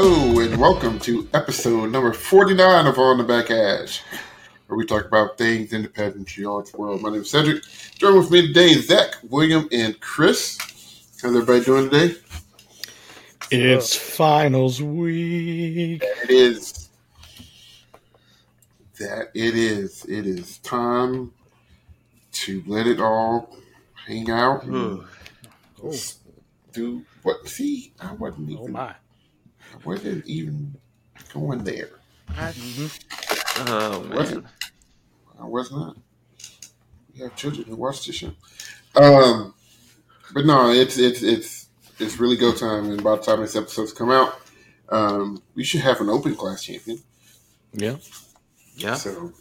Hello and welcome to episode number 49 of On the Back Hash, where we talk about things in the pageantry arts world. My name is Cedric. Join with me today is Zach, William, and Chris. How's everybody doing today? It's finals week. It is. That it is. It is time to let it all hang out and Oh, do what. See, I wasn't oh even. my. I wasn't even going there. Oh Was man. I was not. We have children who watch this show. Um, but no, it's it's it's it's really go time, and by the time this episode's come out, um, we should have an open class champion. Yeah. Yeah. So,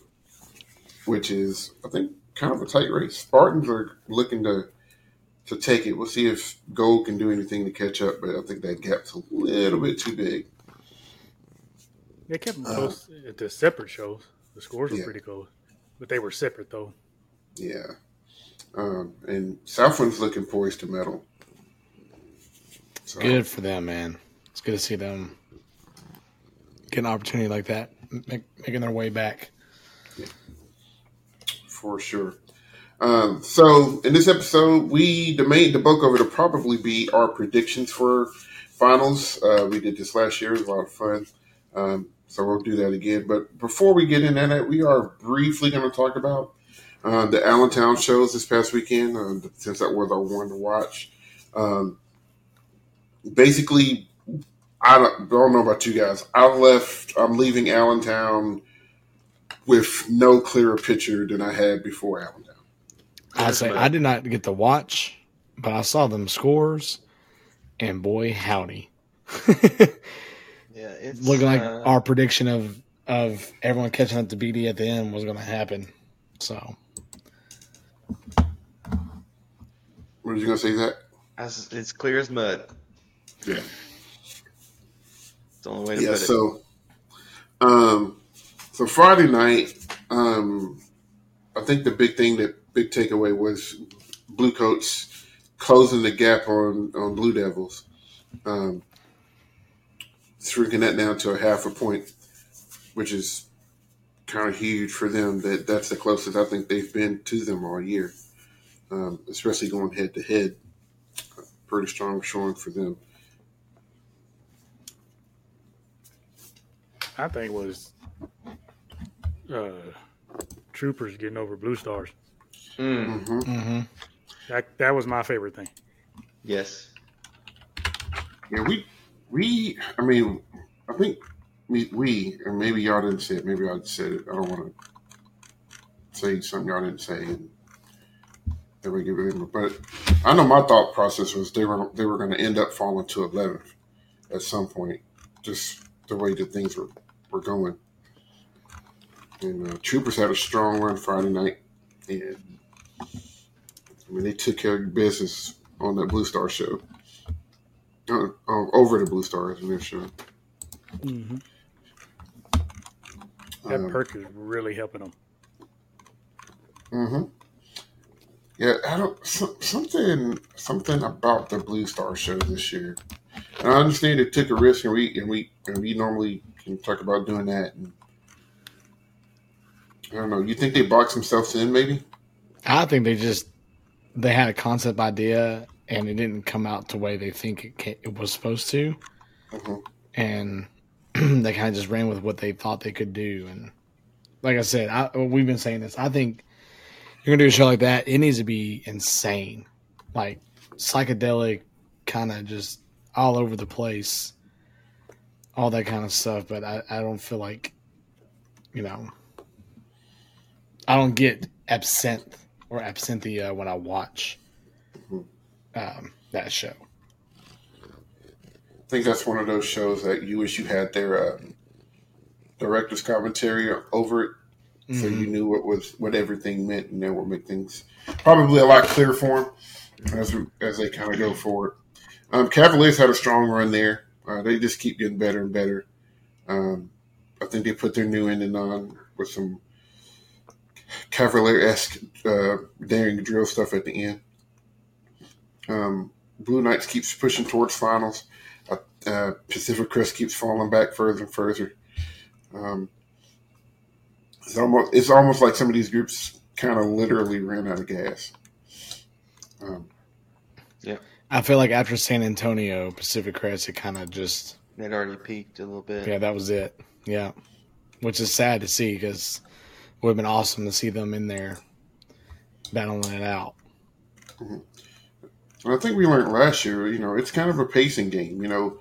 which is I think kind of a tight race. Spartans are looking to to take it. We'll see if Gold can do anything to catch up, but I think that gap's a little bit too big. They kept them Uh, close at the separate shows. The scores were Yeah. pretty close. But they were separate, though. Yeah. Um, and Southland's looking poised to medal. So, Good for them, man. It's good to see them get an opportunity like that, make, making their way back. for sure. Um, so in this episode, we the main the bulk of it will probably be our predictions for finals. Uh, we did this last year; it was a lot of fun. Um, so we'll do that again. But before we get into that, we are briefly going to talk about uh, the Allentown shows this past weekend, uh, since that was our one to watch. Um, basically, I don't, don't know about you guys. I left. I'm leaving Allentown with no clearer picture than I had before Allentown. I say I did not get to watch, but I saw them scores, and boy, howdy, Yeah. It's looking like uh, our prediction of of everyone catching up to BD at the end was going to happen. So What did you gonna say that? as- it's clear as mud. Yeah. It's the only way to Yeah. put it. So, um, so Friday night, um, I think the big thing that big takeaway was Blue Coats closing the gap on on Blue Devils, um, shrinking that down to a half a point, which is kind of huge for them. That that's the closest I think they've been to them all year, um, especially going head to head. Pretty strong showing for them. I think was uh, Troopers getting over Blue Stars. Mm, hmm Mm-hmm. That that was my favorite thing. yes. Yeah, we we I mean I think we we and maybe y'all didn't say it, maybe I said it. I don't want to say something y'all didn't say and then we give it in. But I know my thought process was they were they were going to end up falling to eleventh at some point, just the way that things were were going. And uh, Troopers had a strong run Friday night, and I mean they took care of business on that Blue Star show. Uh, oh, over the Blue Stars in their show. Mm-hmm. That Um, perk is really helping them. hmm Yeah, I don't some, something something about the Blue Star show this year. And I understand it took a risk, and we and we and we normally can talk about doing that. And I don't know. You think they boxed themselves in? Maybe. I think they just they had a concept idea and it didn't come out the way they think it, ca it was supposed to. Mhm. and they kind of just ran with what they thought they could do. And like I said, I, we've been saying this. I think you're gonna do a show like that. It needs to be insane, like psychedelic, kind of just all over the place, all that kind of stuff. But I, I don't feel like, you know, I don't get absinthe or absenthia when I watch um, that show. I think that's one of those shows that you wish you had their uh, director's commentary over it, so Mhm. you knew what was what everything meant, and that would make things probably a lot clearer for them as as they kind of go forward. Um, Cavaliers had a strong run there. Uh, they just keep getting better and better. Um, I think they put their new ending on with some Cavalier esque uh, daring drill stuff at the end. Um, Blue Knights keeps pushing towards finals. Uh, Pacific Crest keeps falling back further and further. Um, it's almost it's almost like some of these groups kind of literally ran out of gas. Um, I feel like after San Antonio, Pacific Crest, it kind of just It already peaked a little bit. yeah, that was it. Yeah, which is sad to see because it would have been awesome to see them in there battling it out. And I think we learned last year, you know, it's kind of a pacing game. You know,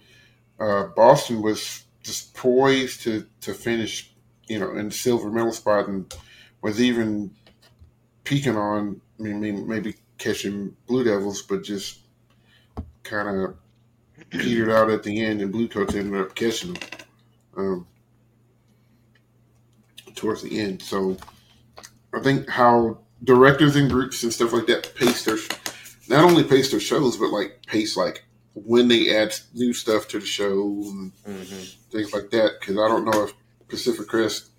uh, Boston was just poised to, to finish, you know, in silver medal spot and was even peaking on, I mean, maybe- maybe catching Blue Devils, but just kind of petered out at the end, and Blue Coats ended up catching them um, towards the end. So I think how directors and groups and stuff like that pace their not only pace their shows, but like pace like when they add new stuff to the show and hmm things like that. Because I don't know if Pacific Crest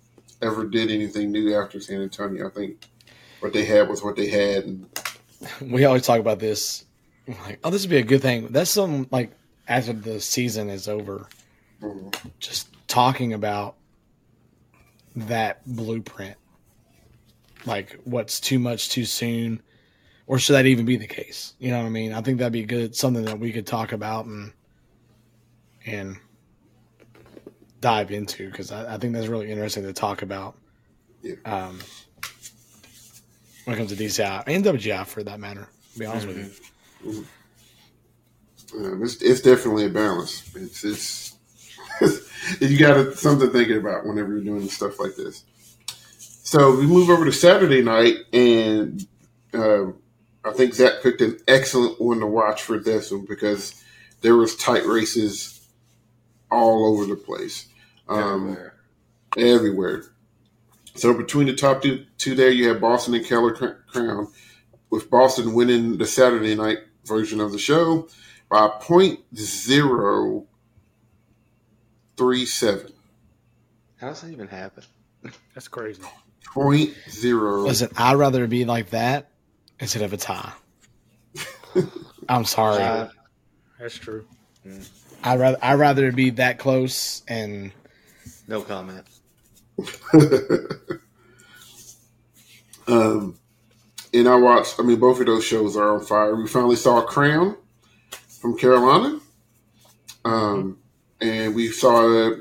ever did anything new after San Antonio. I think what they had was what they had, and We always talk about this, like, oh, this would be a good thing. That's something like after the season is over, mhm, just talking about that blueprint, like what's too much too soon, or should that even be the case? You know what I mean? I think that'd be good, something that we could talk about and and dive into because I, I think that's really interesting to talk about. Yeah. Um, when it comes to DCI and WGI for that matter, to be honest with you. um, it's, it's definitely a balance. It's it's you got something thinking about whenever you're doing stuff like this. So we move over to Saturday night, and um, I think Zach picked an excellent one to watch for this one because there was tight races all over the place, um, Everywhere. everywhere. So between the top two, two there, you have Boston and Keller Crown, with Boston winning the Saturday night version of the show by point zero three seven. How does that even happen? That's crazy. Point zero. Listen, I'd rather be like that instead of a tie. I'm sorry. Uh, That's true. I'd rather I'd rather be that close and no comment. um, and I watched. I mean, both of those shows are on fire. We finally saw Crown from Carolina, um, and we saw a,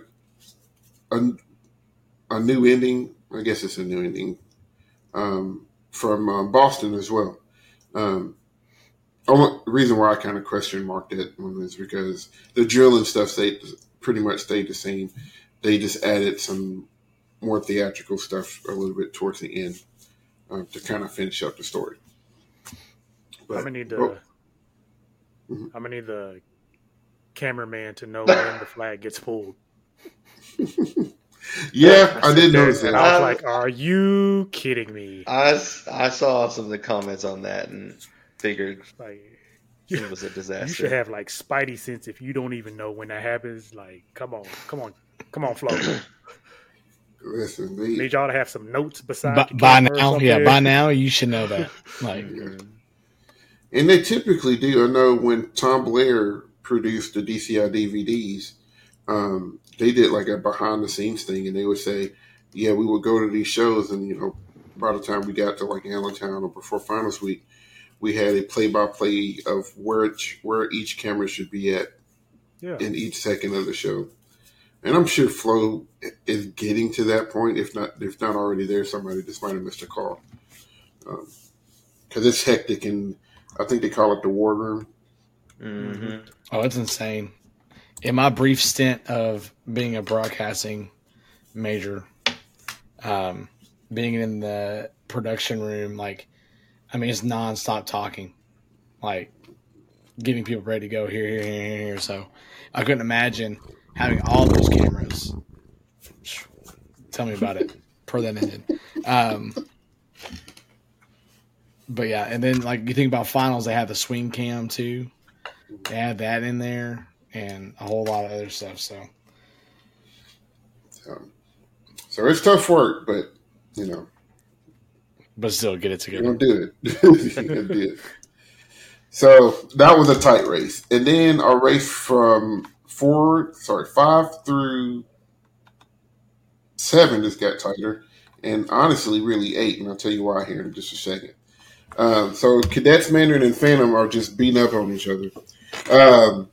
a a new ending. I guess it's a new ending um, from um, Boston as well. Um, only reason why I kind of question marked that one is because the drill and stuff stayed pretty much stayed the same. They just added some more theatrical stuff a little bit towards the end uh, to kind of finish up the story. I'm gonna need the oh, Mhm. I'm gonna need the cameraman to know when the flag gets pulled. yeah, I sit did there notice and that. I was like, "Are you kidding me?" I, I saw some of the comments on that and figured Like, it was a disaster. you should have like Spidey sense if you don't even know when that happens. Like, come on, come on, come on, Flo. Listen, they, Need y'all to have some notes beside by, by now, yeah, by now you should know that. Like, Mhm. and they typically do. I know when Tom Blair produced the DCI DVDs, um, they did like a behind the scenes thing, and they would say, "Yeah, we would go to these shows, and you know, by the time we got to like Allentown or before finals week, we had a play by play of where each, where each camera should be at Yeah, in each second of the show. And I'm sure Flo is getting to that point. If not, if not already there, somebody just might have missed a call. Because it's hectic, and I think they call it the war room. Mhm. oh, that's insane. In my brief stint of being a broadcasting major, um, being in the production room, like, I mean, it's nonstop talking, like getting people ready to go here, here, here, here. here. So I couldn't imagine having all those cameras. Tell me about it. Per that engine. Um, but yeah, and then like you think about finals, they have the swing cam too. They had that in there and a whole lot of other stuff. So Um, so it's tough work, but you know, but still get it you're together. gonna do it. you're do it. So that was a tight race, and then a race from four, sorry, five through seven just got tighter, and honestly, really eight. And I'll tell you why here in just a second. Um, so cadets, Mandarin, and Phantom are just beating up on each other. Um,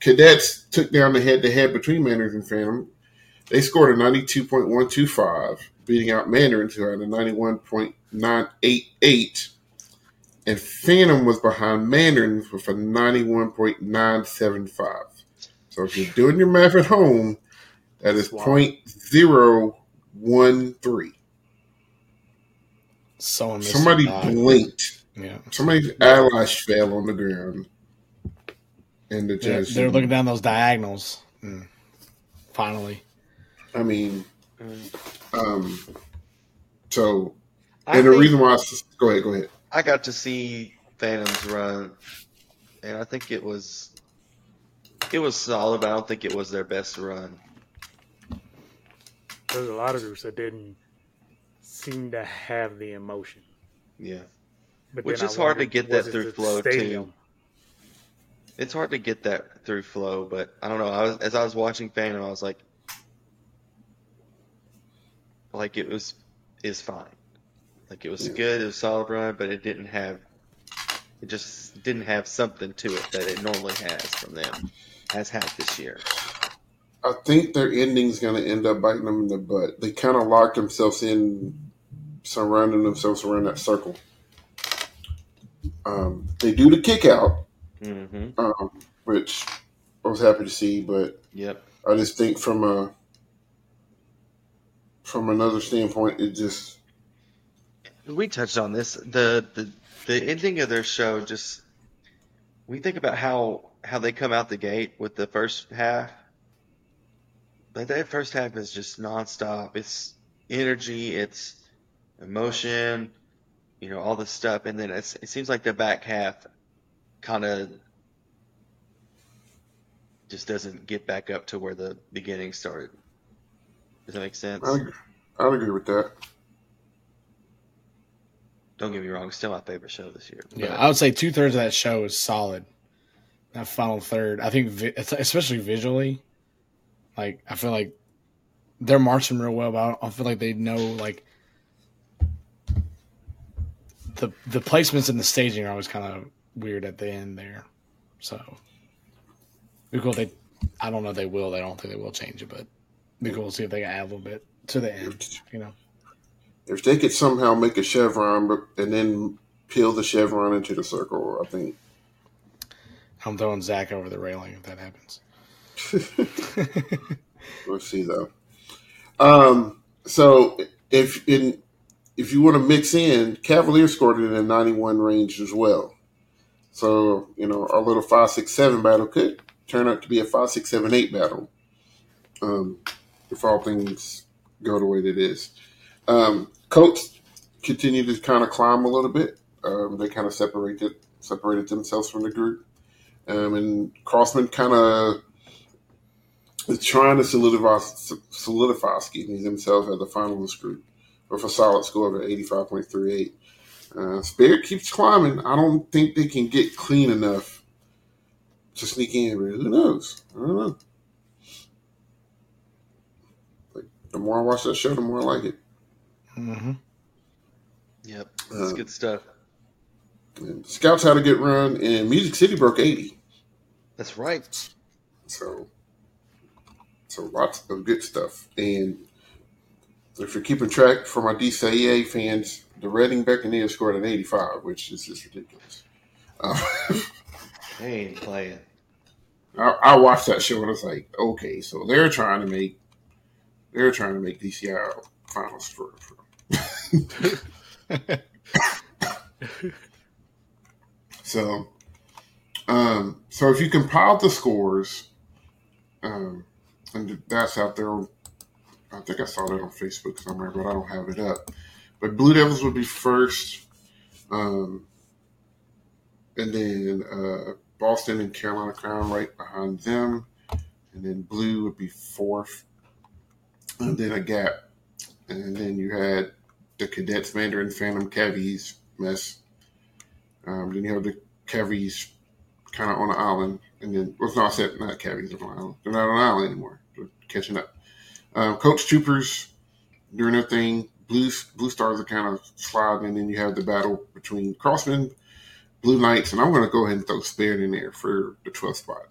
cadets took down the head-to-head between Mandarin and Phantom. They scored a ninety-two point one two five, beating out Mandarin who had a ninety-one point nine eight eight and Phantom was behind Mandarin with a 91.975. So if you're doing your math at home, that is Wow. 0.013. Someone Somebody blinked. Yeah. Somebody's eyelash fell on the ground. And the They're, they're looking down those diagonals. Mm. Finally. I mean, Mm. um, so, I, and the reason why I, s- go ahead, go ahead. I got to see Phantom's run, and I think it was it was solid, but I don't think it was their best run. There's a lot of groups that didn't seem to have the emotion. Yeah, But Which is hard to get that through the Flo, too. It's hard to get that through Flo, but I don't know. I was as I was watching Phantom, I was like, like it was is fine. Like it was Yeah. good, it was solid run, but it didn't have it just didn't have something to it that it normally has from them, has had this year. I think their ending's going to end up biting them in the butt. They kind of locked themselves in, surrounding themselves around that circle. Um, they do the kick out, Mm-hmm. um, which I was happy to see, but Yep. I just think from a from another standpoint, it just We touched on this. The the the ending of their show just we think about how how they come out the gate with the first half. But that first half is just nonstop. It's energy, it's emotion, you know, all this stuff, and then it's, it seems like the back half kind of just doesn't get back up to where the beginning started. Does that make sense? I agree, I'd agree with that. Don't get me wrong, it's still my favorite show this year. Yeah, But- I would say two thirds of that show is solid. That final third, I think, vi- especially visually, like I feel like they're marching real well. But I, I feel like they know like the the placements and the staging are always kind of weird at the end there. So be cool. They, I don't know. if They will. They don't think they will change it, but be cool to see if they can add a little bit to the end. You know, If they could somehow make a chevron, and then peel the chevron into the circle, I think I'm throwing Zach over the railing if that happens. We'll see though. Um, so if in if you want to mix in, Cavaliers scored in a 91 range as well. So you know our little five six seven battle could turn out to be a five six seven eight battle. Um, if all things go the way that it is. Um, continue to kind of climb a little bit. Um, they kind of separated separated themselves from the group, um, and Crossmen kind of is trying to solidify, solidify excuse me, themselves as the finalist group with a solid score of 85.38. Uh, Spirit keeps climbing. I don't think they can get clean enough to sneak in, but who knows? I don't know. Like, the more I watch that show, the more I like it. Mm-hmm. Yep, that's Uh, good stuff. And Scouts had a good run, and Music City broke 80. That's right. So, so lots of good stuff. And if you're keeping track for my DCA fans, the Reading Buccaneers scored an 85, which is just ridiculous. Uh, They ain't playing. I, I watched that show and I was like, okay, so they're trying to make they're trying to make DCI finals for. for so, um, so if you compile the scores, um, and that's out there. I think I saw that on Facebook somewhere, but I don't have it up. But Blue Devils would be first, um, and then uh, Boston and Carolina Crown right behind them, and then Blue would be fourth, and then a gap, and then you had the Cadets, Mandarin, Phantom, Cavies mess. Um, then you have the Cavies kind of on an island, and then well, no, I said not Cavies on an island. They're not on an island anymore. They're catching up. Um, Coach Troopers doing their thing. Blue Blue Stars are kind of sliding, and then you have the battle between Crossmen, Blue Knights, and I'm going to go ahead and throw Spirit in there for the 12th spot.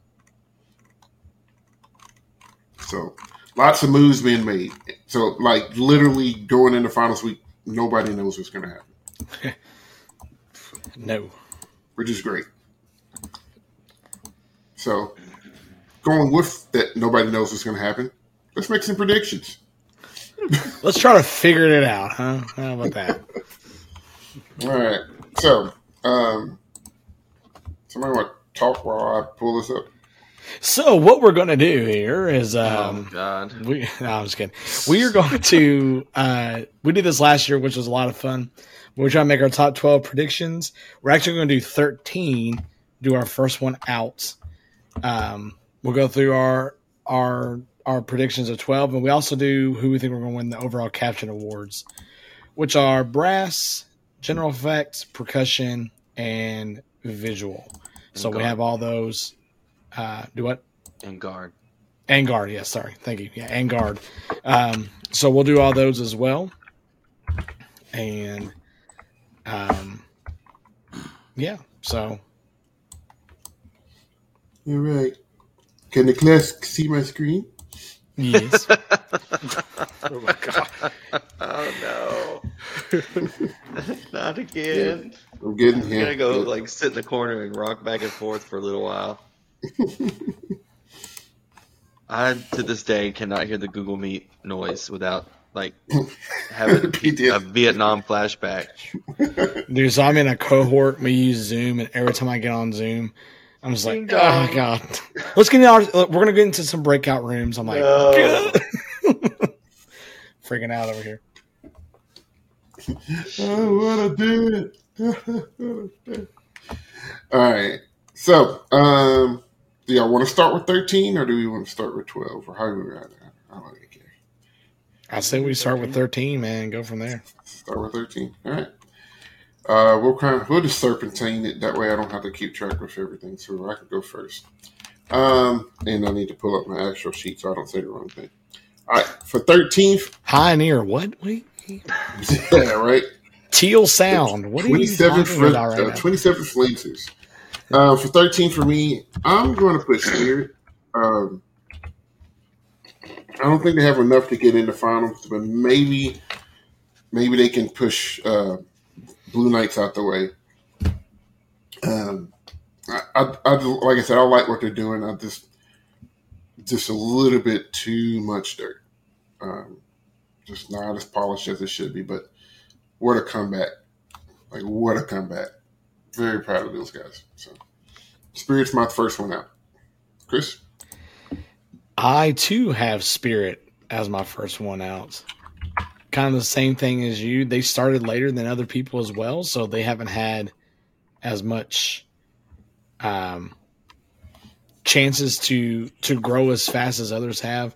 So lots of moves being made. So like literally going into finals week, nobody knows what's going to happen, No. which is great. So going with that, nobody knows what's going to happen. Let's make some predictions. Let's try to figure it out, huh? How about that? All right. So, um, somebody want to talk while I pull this up? So what we're going to do here is oh um, God. we. No, I'm just kidding. We are going to. Uh, we did this last year, which was a lot of fun. We're trying to make our top 12 predictions. We're actually going to do 13. Do our first one out. Um, we'll go through our our our predictions of 12, and we also do who we think we're going to win the overall caption awards, which are brass, general effects, percussion, and visual. So we have all those. Uh, do what? And guard. And guard, yes, sorry. Thank you. Yeah, and guard. Um, so we'll do all those as well. And um yeah, so All right. Can the class see my screen? Yes. Oh my god. Oh no. Not again. I'm getting I'm here. gonna go like sit in the corner and rock back and forth for a little while. I to this day cannot hear the Google Meet noise without like having PTSD. a Vietnam flashback. Dude, so I'm in a cohort, we use Zoom, and every time I get on Zoom, I'm just like, oh god. Let's get in our we're gonna get into some breakout rooms. I'm like No. freaking out over here. I want to do it. All right. So, um, do y'all want to start with 13 or do we want to start with 12 or how do we rather? I don't really care. I say we start with 13, man, go from there. Start with 13. All right. Uh, we'll kind of, we'll just serpentine it. That way I don't have to keep track of everything. So I can go first. Um, and I need to pull up my actual sheet so I don't say the wrong thing. All right. For 13th. Pioneer, what? Wait. yeah, right. Teal sound. What are you talking for, about right uh, now? 27th Lancers. Uh, for 13 for me, I'm going to put Spirit. Um, I don't think they have enough to get in the finals, but maybe maybe they can push uh, Blue Knights out the way. Um, I, I, I like I said, I like what they're doing. I just just a little bit too much dirt. Um, just not as polished as it should be, but what a comeback! Like what a comeback! Very proud of those guys. So, Spirit's my first one out. Chris, I too have Spirit as my first one out. Kind of the same thing as you. They started later than other people as well, so they haven't had as much um, chances to to grow as fast as others have.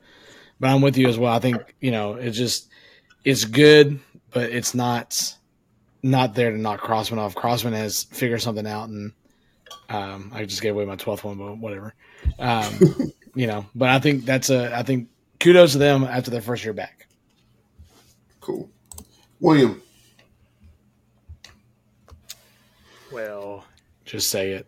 But I'm with you as well. I think you know it's just it's good, but it's not not there to knock Crossmen off. Crossmen has figured something out, and um, I just gave away my twelfth one, but whatever. Um, you know, but I think that's a I think kudos to them after their first year back. Cool. William, Well, Just say it.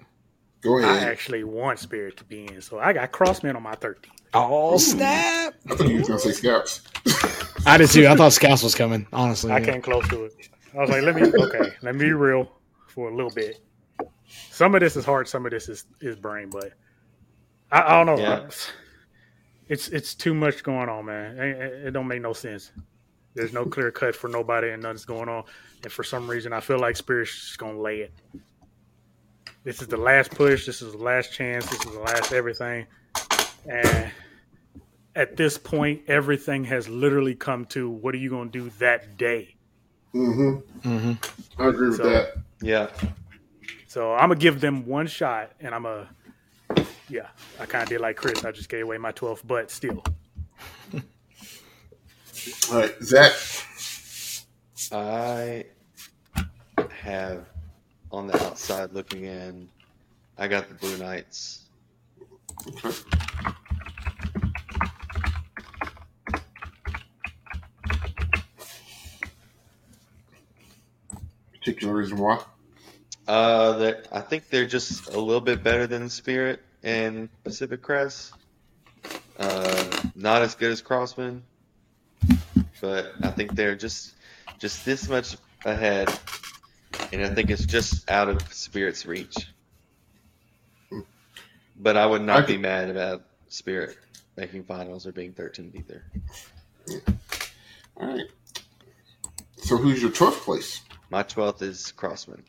go ahead. I actually want Spirit to be in, so I got Crossmen on my 13. Oh snap! I thought you was gonna say Scouts. I did too. I thought Scouts was coming. Honestly, I yeah. came close to it. I was like, let me okay, let me be real for a little bit. Some of this is hard, some of this is, is brain, but I, I don't know. Yeah. It's it's too much going on, man. It, it- it don't make no sense. There's no clear cut for nobody, and nothing's going on. And for some reason, I feel like Spirit's just gonna lay it. This is the last push. This is the last chance. This is the last everything. And at this point, everything has literally come to what are you going to do that day? Mm-hmm. Mm-hmm. I agree with So- that. Yeah. So I'm gonna give them one shot, and I'm a, yeah, I kind of did like Chris. I just gave away my 12th, but still, All right, Zach. I have on the outside looking in I got the Blue Knights. Okay. Particular reason why? Uh, that I think they're just a little bit better than Spirit and Pacific Crest. Uh, not as good as Crossmen, but I think they're just just this much ahead, and I think it's just out of Spirit's reach. But I would not be mad about Spirit making finals or being 13th either. All right. So who's your 12th place? My 12th is Crossmen.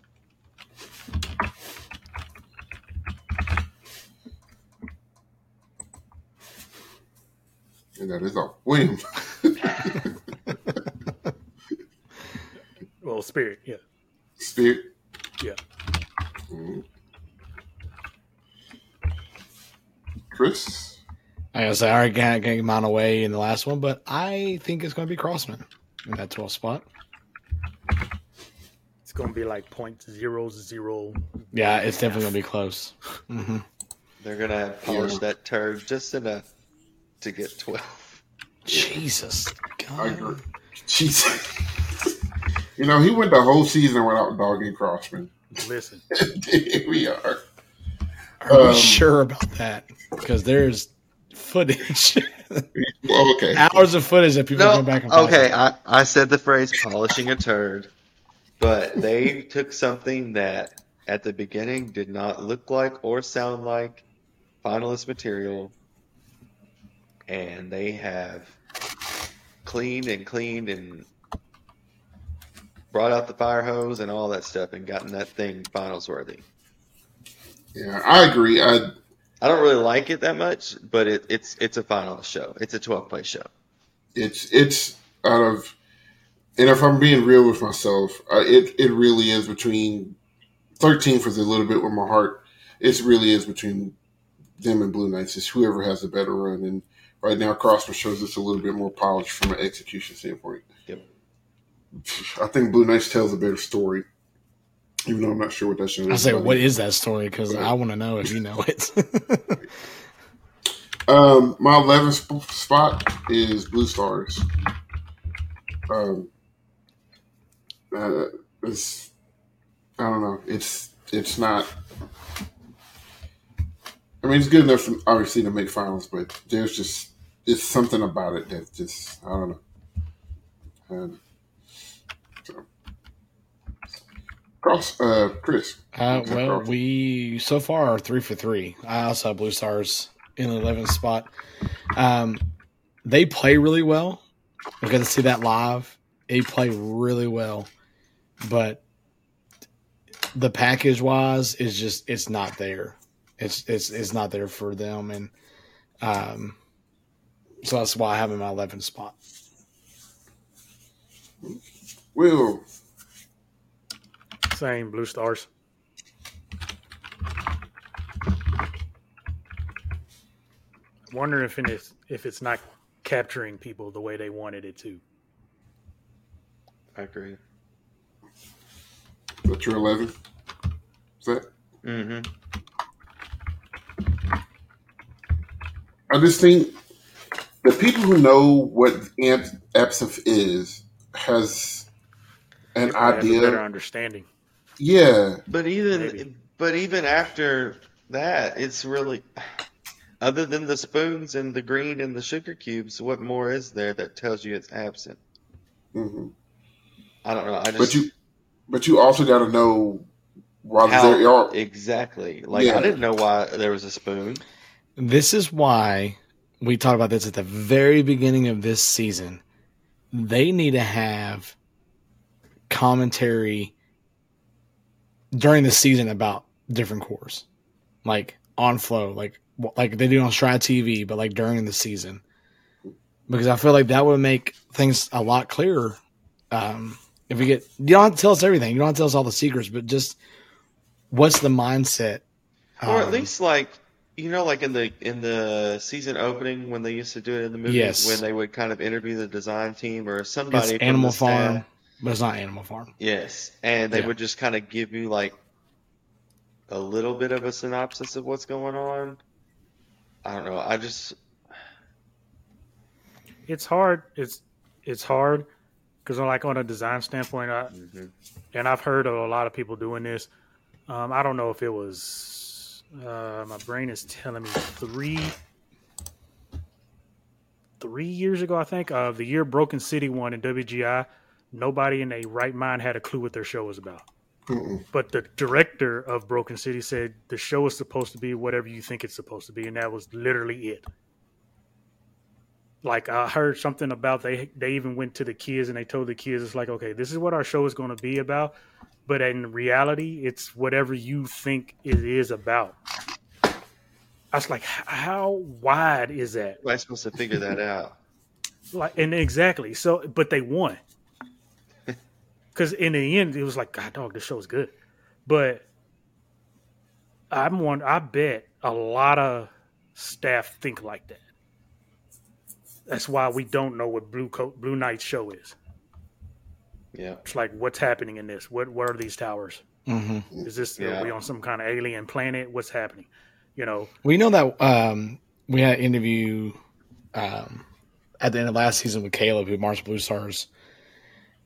And that is all. William. Well, Spirit, yeah. Spirit. Yeah. Mhm. Chris. Like I said, I already got, got mine away in the last one, but I think it's going to be Crossmen in that 12 spot. It's gonna be like point zero zero. Yeah, it's definitely going to be close. hmm They're gonna polish Yeah. that turd just enough to get 12. Jesus. I God. agree. Jesus. You know, he went the whole season without dogging Crossmen. Listen, Here we are. Are Um, we sure about that? Because there's footage, Well, okay. hours of footage that people No, go back and okay, I, I said the phrase polishing a turd, but they took something that at the beginning did not look like or sound like finalist material, and they have cleaned and cleaned and brought out the fire hose and all that stuff and gotten that thing finals worthy. Yeah, I agree. I I don't really like it that much, but it, it's it's a finalist show. It's a 12 place show. it's it's out of and if I'm being real with myself, uh, it it really is between 13th is a little bit with my heart. It really is between them and Blue Knights. It's whoever has the better run. And right now, Crossmen shows us a little bit more polish from an execution standpoint. I think Blue Knights tells a better story, even though I'm not sure what that show is. I say, what that story? Because I want to know if you know it. Um, my 11th spot is Blue Stars. Um, uh, it's I don't know. It's it's not. I mean, it's good enough, obviously, to make finals, but there's just it's something about it that just I don't know. Um, so. Cross, uh, Chris. Uh, well, we so far are three for three. I also have Blue Stars in the 11th spot. Um, they play really well. I got to see that live. They play really well, but the package wise is just it's not there. It's it's it's not there for them, and um, so that's why I have them in my 11th spot. Will same Blue Stars. Wondering if it's if it's not capturing people the way they wanted it to. I agree. that's your 11. Is that? Mm-hmm. I just think the people who know what amp absinthe is has an They have a better idea. understanding. Yeah, But even Maybe. but even after that, it's really other than the spoons and the green and the sugar cubes, what more is there that tells you it's absent? Mm-hmm. I don't know. I just but you, but you also got to know why how there are. exactly. Like Yeah. I didn't know why there was a spoon. This is why we talked about this at the very beginning of this season. They need to have commentary during the season about different cores, like on Flo, like like they do on Strat TV, but like during the season, because I feel like that would make things a lot clearer. Um, if we get, you don't have to tell us everything, you don't have to tell us all the secrets, but just what's the mindset, Or at Um, least like you know, like in the in the season opening when they used to do it in the movies, Yes. when they would kind of interview the design team or somebody it's Animal the staff. Farm, but it's not Animal Farm. Yes, and they Yeah. would just kind of give you like a little bit of a synopsis of what's going on. I don't know. I just It's hard. It's it's hard because I'm like on a design standpoint, I, mhm. and I've heard of a lot of people doing this. Um, I don't know if it was uh, my brain is telling me three three years ago. I think uh, the year Broken City won in WGI. Nobody in a right mind had a clue what their show was about. Mm-mm. But the director of Broken City said the show is supposed to be whatever you think it's supposed to be, and that was literally it. Like I heard something about they they even went to the kids and they told the kids it's like okay this is what our show is going to be about, but in reality it's whatever you think it is about. I was like, how wide is that? How am I supposed to figure that out? Like, and exactly. So, but they won. Because in the end, it was like, God, dog, this show's good. But I'm one. I bet a lot of staff think like that. That's why we don't know what Blue Coat Blue Knight's show is. Yeah. It's like, what's happening in this? What What are these towers? hmm Is this Yeah. are we on some kind of alien planet? What's happening? You know, We know that um, we had an interview um, at the end of last season with Caleb, who marched Blue Stars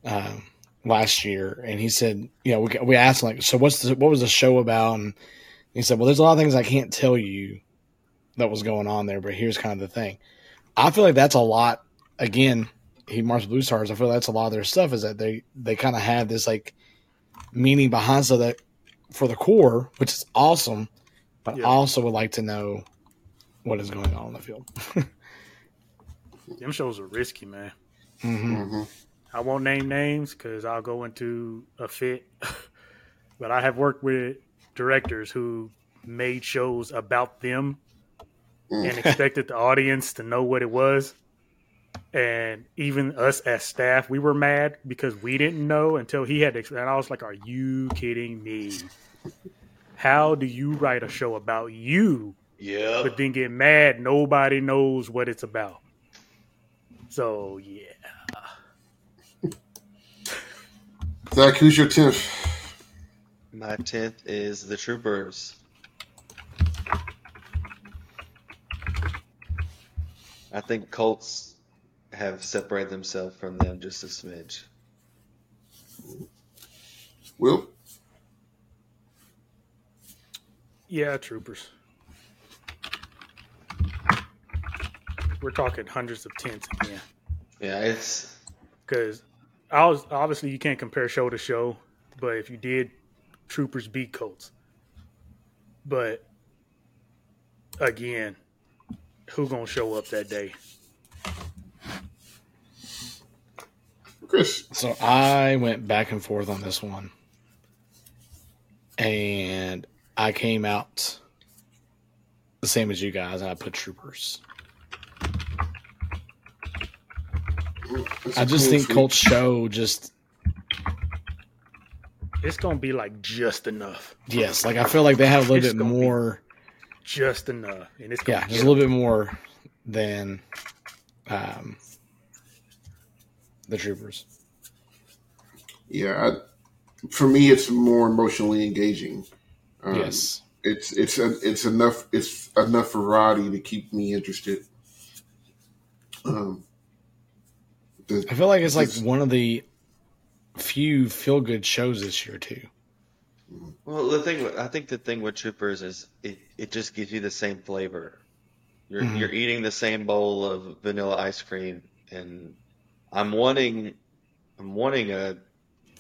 um, last year, and he said, you know, we, we asked him like, so what's the, what was the show about? And he said, well, there's a lot of things I can't tell you that was going on there, but here's kind of the thing. I feel like that's a lot. Again, he marks Blue Stars. I feel like that's a lot of their stuff is that they they kind of have this like meaning behind so that for the core, which is awesome. But Yeah. I also would like to know what is going on in the field. them shows are risky, man. hmm hmm I won't name names because I'll go into a fit. but I have worked with directors who made shows about them Mm. and expected the audience to know what it was. And even us as staff, we were mad because we didn't know until he had to explain. I was like, Are you kidding me? How do you write a show about you, Yeah. but then get mad nobody knows what it's about? So, yeah. Zach, who's your tenth? My tenth is the Troopers. I think Colts have separated themselves from them just a smidge. Will? Yeah, troopers. We're talking hundreds of tents again. Yeah, it's Because I was obviously you can't compare show to show, but if you did, troopers beat Colts. But again, who gonna show up that day? Chris. So I went back and forth on this one, and I came out the same as you guys, I put Troopers. That's a I just cool think sweep. Colts show just It's gonna be like just enough, yes, like I feel like they have a little It's bit more. just enough, and it's gonna Yeah, just a little bit more than um, the Troopers. Yeah, I, for me, it's more emotionally engaging. Um, yes, it's it's a, it's enough it's enough variety to keep me interested. Um, the, I feel like it's like one of the few feel good shows this year too. well the thing. I think the thing with Troopers is it, it just gives you the same flavor. You're Mhm. you're eating the same bowl of vanilla ice cream, and I'm wanting I'm wanting a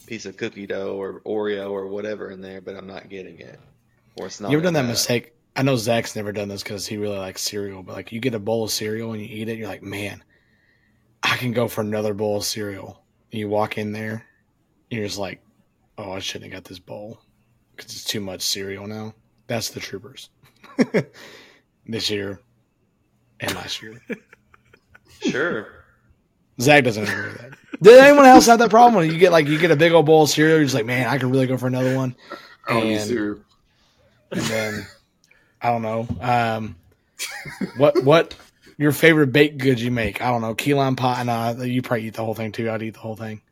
piece of cookie dough or Oreo or whatever in there, but I'm not getting it. Or it's not. You ever done that enough. mistake? I know Zach's never done this because he really likes cereal, but like you get a bowl of cereal and you eat it, you're like, man, I can go for another bowl of cereal. And you walk in there, you're just like, oh, I shouldn't have got this bowl because it's too much cereal now. That's the Troopers this year and last year. Sure. Zach doesn't agree with that. Did anyone else have that problem? When you get like you get a big old bowl of cereal, you're just like, man, I could really go for another one. Don't and- and then I don't know. Um, what what your favorite baked goods you make? I don't know. Key lime pie. Nah, you probably eat the whole thing too. I'd eat the whole thing.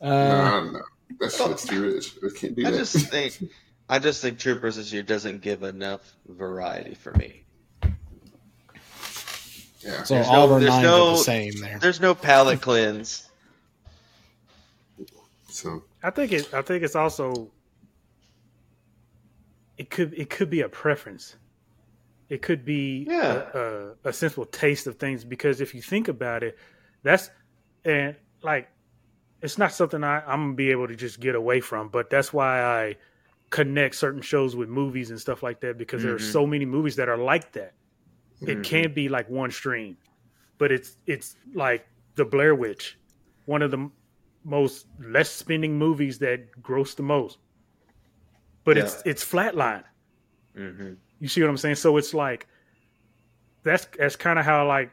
Uh, Nah, no, that's that's too rich. I can't do I that. just think I just think Troopers this year doesn't give enough variety for me. Yeah. So There's all no- our there's nines no- are the same there. There's no palate cleanse. So I think it. I think it's also. It could. It could be a preference. It could be Yeah. a, a, a sensible taste of things because if you think about it, that's and like it's not something I, I'm gonna be able to just get away from. But that's why I connect certain shows with movies and stuff like that because there are Mhm. so many movies that are like that. It Mhm. can't be like one stream, but it's it's like the Blair Witch, one of the most less spending movies that gross the most. But it's it's flatline. hmm You see what I'm saying? So it's like that's that's kind of how like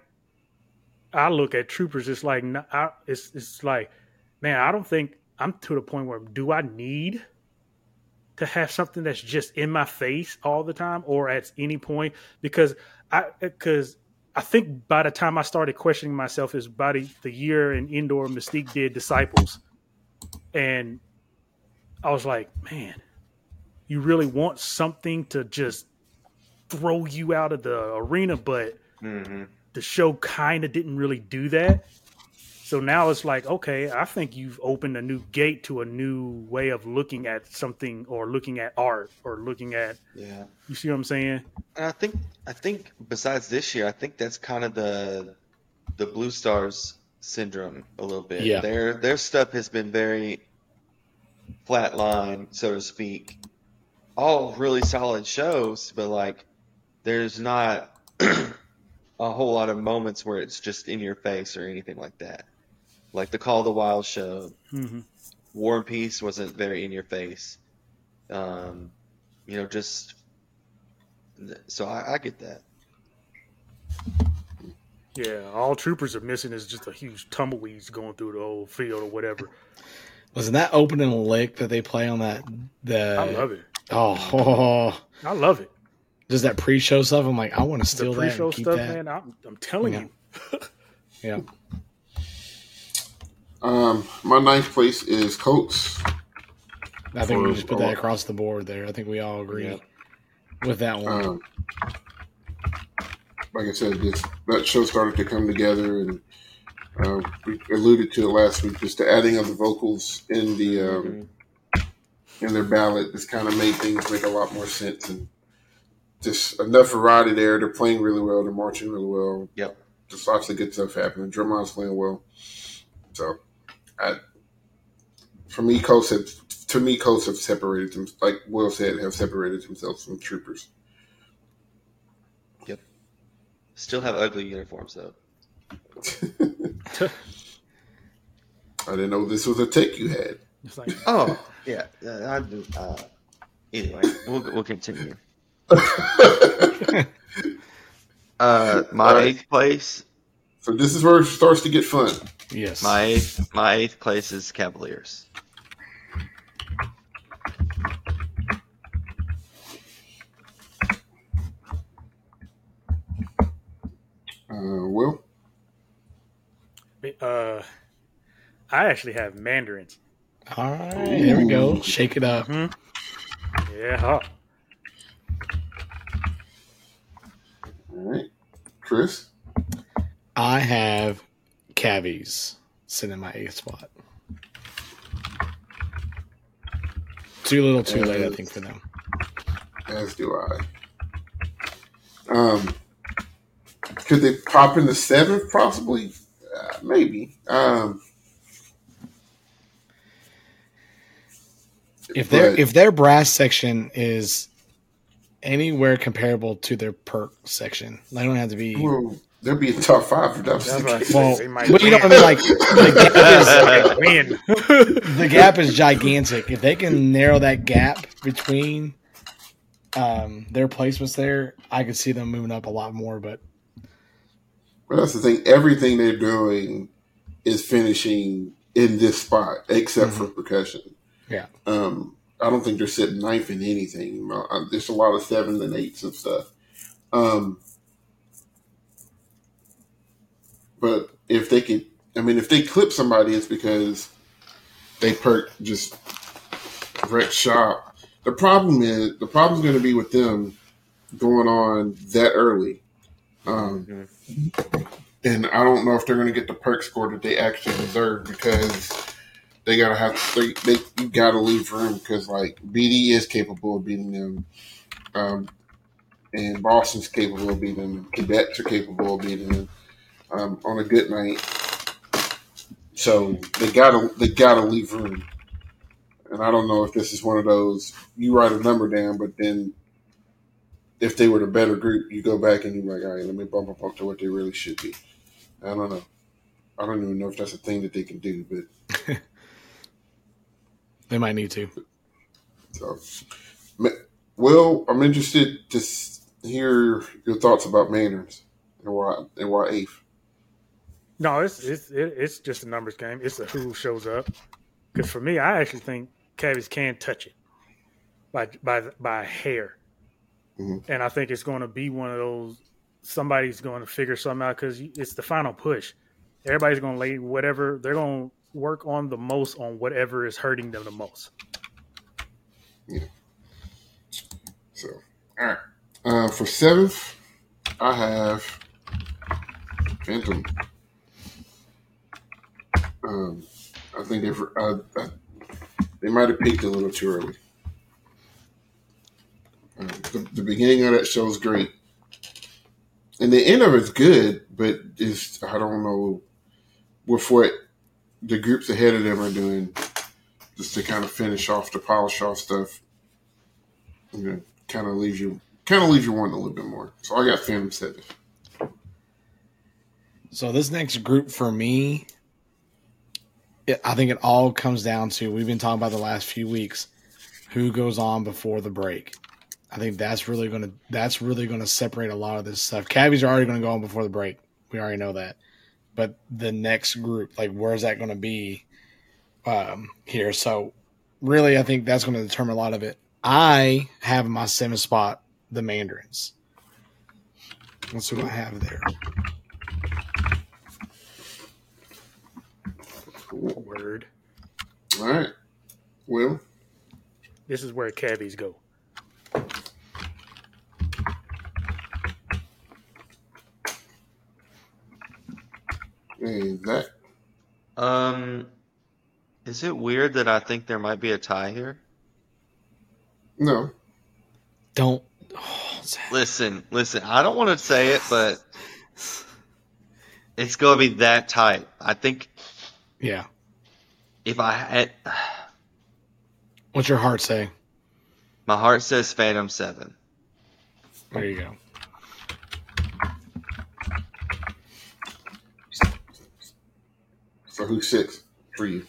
I look at Troopers. It's like I, it's it's like man, I don't think I'm to the point where do I need to have something that's just in my face all the time or at any point because I because I think by the time I started questioning myself is by the, the year in indoor Mystique did Disciples, and I was like, man, you really want something to just throw you out of the arena, but hmm the show kind of didn't really do that. So now it's like, okay, I think you've opened a new gate to a new way of looking at something or looking at art or looking at, Yeah. you see what I'm saying? And I think I think besides this year, I think that's kind of the the Blue Stars syndrome a little bit. Yeah. Their their stuff has been very flat line, so to speak. All really solid shows, but like there's not a whole lot of moments where it's just in your face or anything like that. Like the Call of the Wild show, Mm-hmm. War and Peace wasn't very in your face. Um, you know, just so I, I get that. Yeah, all troopers are missing is just a huge tumbleweeds going through the whole field or whatever. Wasn't that opening lick that they play on that? The I love it. Oh, I love it. Just that pre-show stuff. I'm like, I want to The steal that pre-show stuff, that. man. I'm, I'm telling Yeah. you. Yeah, um, my ninth place is Colts. I think we For- just put that across the board there. I think we all agree Yeah. with that one. Um, like I said, this that show started to come together, and uh, we alluded to it last week. Just the adding of the vocals in the um, in their ballad just kind of made things make a lot more sense, and just enough variety there. They're playing really well. They're marching really well. Yep. Just lots of good stuff happening. Drummond's playing well. So, I, for me, Colts have to me, Colts have separated them. Like Will said, have separated themselves from Troopers. Yep. Still have ugly uniforms though. I didn't know this was a take you had. It's like, Oh yeah, uh, I do. Uh, anyway, we'll we'll continue. Uh, my All right. eighth place, so this is where it starts to get fun. yes, my eighth, my eighth place is Cavaliers. Uh, Will, uh, I actually have mandarins. all right, there we go. Shake it up. Yeah, all right, Chris. I have cavies sitting in my eighth spot. Too little, too late, I think, for them. As do I. Um, could they pop in the seventh? Possibly, uh, maybe. Um, If their if their brass section is anywhere comparable to their perk section, they don't have to be. well, there'd be a top five for that the what I case. said. Well, but you know what I win. mean. Like the gap, is, the gap is gigantic. If they can narrow that gap between um, their placements there, I could see them moving up a lot more. But But that's the thing. Everything they're doing is finishing in this spot, except for percussion. Yeah. Um, I don't think they're sitting ninth in anything. Uh, There's a lot of sevens and eights and stuff. Um, but if they could, I mean, if they clip somebody, it's because they perk just wreck shop. the problem is the problem's going to be with them going on that early. Um, and I don't know if they're going to get the perk score that they actually deserve because they gotta have they, they you gotta leave room because like BD is capable of beating them, um, and Boston's capable of beating them. Cadets are capable of beating them um, on a good night. So they gotta they gotta leave room. And I don't know if this is one of those you write a number down, but then if they were the better group, you go back and you're like, all right, let me bump up to what they really should be. I don't know. I don't even know if that's a thing that they can do, but They might need to. so. Well, I'm interested to hear your thoughts about Maynards and why and why eighth. No, it's it's it, it's just a numbers game. It's a who shows up. Because for me, I actually think Cavs can touch it by by by a hair, Mhm. and I think it's going to be one of those. Somebody's going to figure something out because it's the final push. Everybody's going to lay whatever they're going to work on the most on whatever is hurting them the most. Yeah. So, all right. Uh, for seventh, I have Phantom. Um, I think they've uh, uh, they might have peaked a little too early. Uh, the, the beginning of that show is great, and the end of it's good, but it's I don't know with what the groups ahead of them are doing, just to kind of finish off the polish off stuff. You know, kind of leaves you kind of leaves you wanting a little bit more. So I got Phantom Seven. So this next group for me, it, I think it all comes down to we've been talking about the last few weeks, who goes on before the break. I think that's really gonna that's really gonna separate a lot of this stuff. Cavies are already gonna go on before the break. We already know that. But the next group, like where's that gonna be um, here? So really, I think that's gonna determine a lot of it. I have my seventh spot the Mandarins. Let's see what I have there. Word. All right. Will. This is where cavies go. And Zach. Um, is it weird that I think there might be a tie here? No. Don't. Oh, Listen, listen. I don't want to say it, but it's gonna be that tight. I think Yeah. if I had, What's your heart say? my heart says Phantom Seven. There you go. So who's six for you?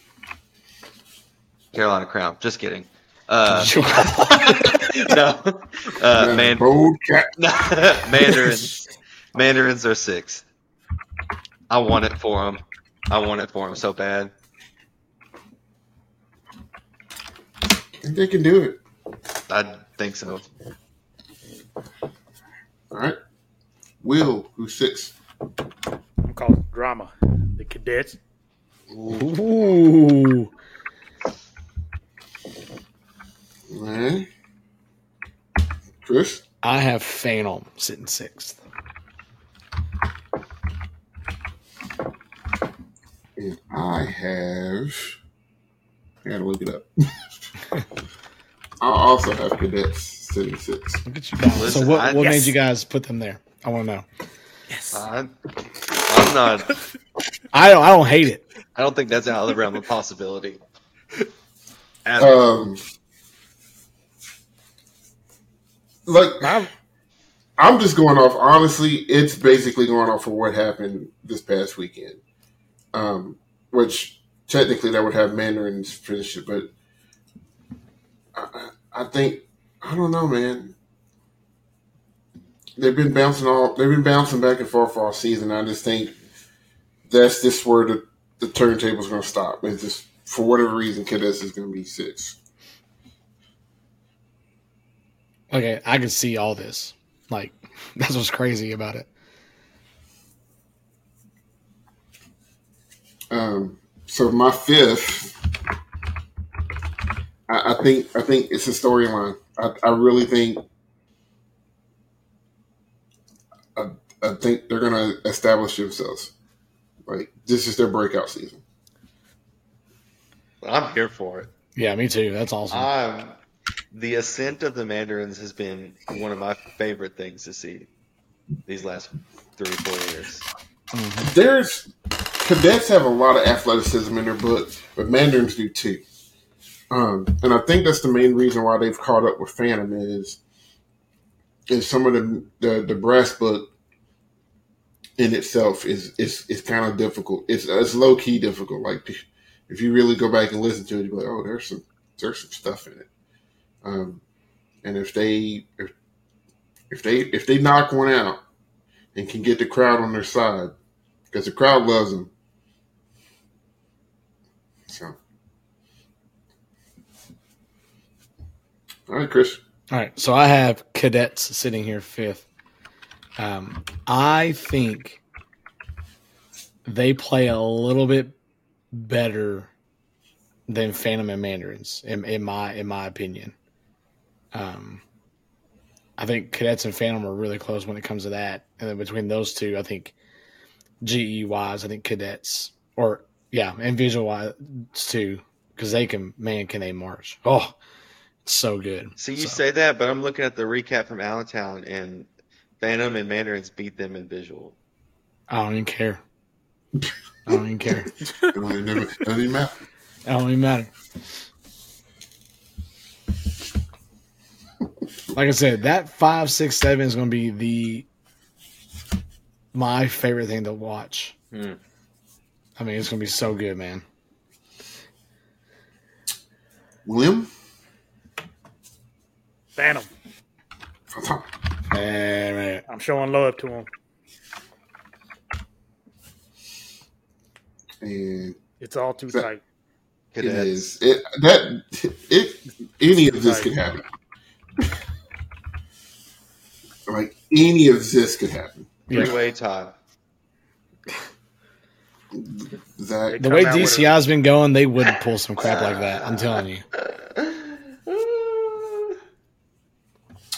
Carolina Crown. Just kidding. Uh, no, uh, man, Bold cat. Mandarins. Mandarins are six. I want it for them. I want it for them so bad. I think they can do it. I think so. All right. Will, who's six? I'm calling it drama. The cadets. Ooh. All right. Chris? I have Phantom sitting sixth. And I have. I gotta look it up. I also have cadets sitting six. Look at you guys. So what, I- what Yes. made you guys put them there? I want to know. I, I'm not. I don't. I don't hate it. I don't think that's out of the realm of possibility. At all. Um, like I'm, I'm just going off. Honestly, it's basically going off of what happened this past weekend. Um, which technically that would have Mandarins finish it, but I, I I think I don't know, man. They've been bouncing all. They've been bouncing back and forth all season. I just think that's just where the the turntable's going to stop. It's just for whatever reason, Cadets is going to be six. Okay, I can see all this. Like that's what's crazy about it. Um, so my fifth, I, I think I think it's a storyline. I, I really think I, I think they're gonna establish themselves. Like this is their breakout season. I'm here for it. Yeah, me too. That's awesome. Um, the ascent of the Mandarins has been one of my favorite things to see these last three four years. Mhm. There's cadets have a lot of athleticism in their book, but Mandarins do too. Um, and I think that's the main reason why they've caught up with Phantom is is some of the the, the brass book in itself is is is kind of difficult. It's it's low key difficult. Like if you really go back and listen to it, you're like, oh, there's some there's some stuff in it. Um, and if they if if they if they knock one out and can get the crowd on their side, because the crowd loves them. So, all right, Chris. All right, so I have cadets sitting here fifth. Um, I think they play a little bit better than Phantom and Mandarins, in, in my in my opinion. Um, I think cadets and Phantom are really close when it comes to that, and then between those two, I think GE wise, I think cadets or yeah, and visual wise too, because they can man can they march? Oh, it's so good. So you So- say that, but I'm looking at the recap from Allentown, and Phantom and Mandarins beat them in visual. I don't even care. I don't even care. It don't even, doesn't even matter. It don't even matter. Like I said, that five, six, seven is going to be the my favorite thing to watch. Hmm. I mean, it's going to be so good, man. William, Phantom. Man, man. I'm showing love to him. and It's all too That- tight. it Cadets. is it that it any of this could happen. like any of this could happen. Three way tie. Zach, The way Come out with DCI's been going, they would pull some crap like that. I'm telling you.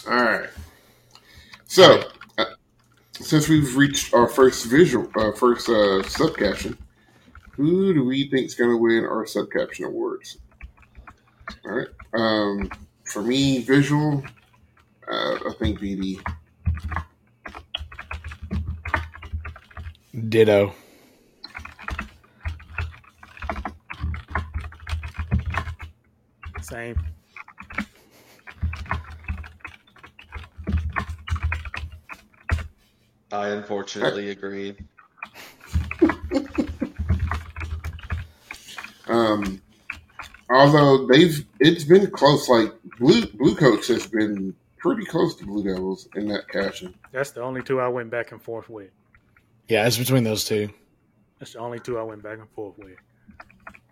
All right. So, uh, since we've reached our first visual, uh, first uh, subcaption, who do we think is going to win our subcaption awards? All right. Um, for me, visual, uh, I think BD. Ditto. Same. I unfortunately agree. Um, although they've, it's been close. Like Blue Blue Coats has been pretty close to Blue Devils in that caption. That's the only two I went back and forth with. Yeah, it's between those two. That's the only two I went back and forth with.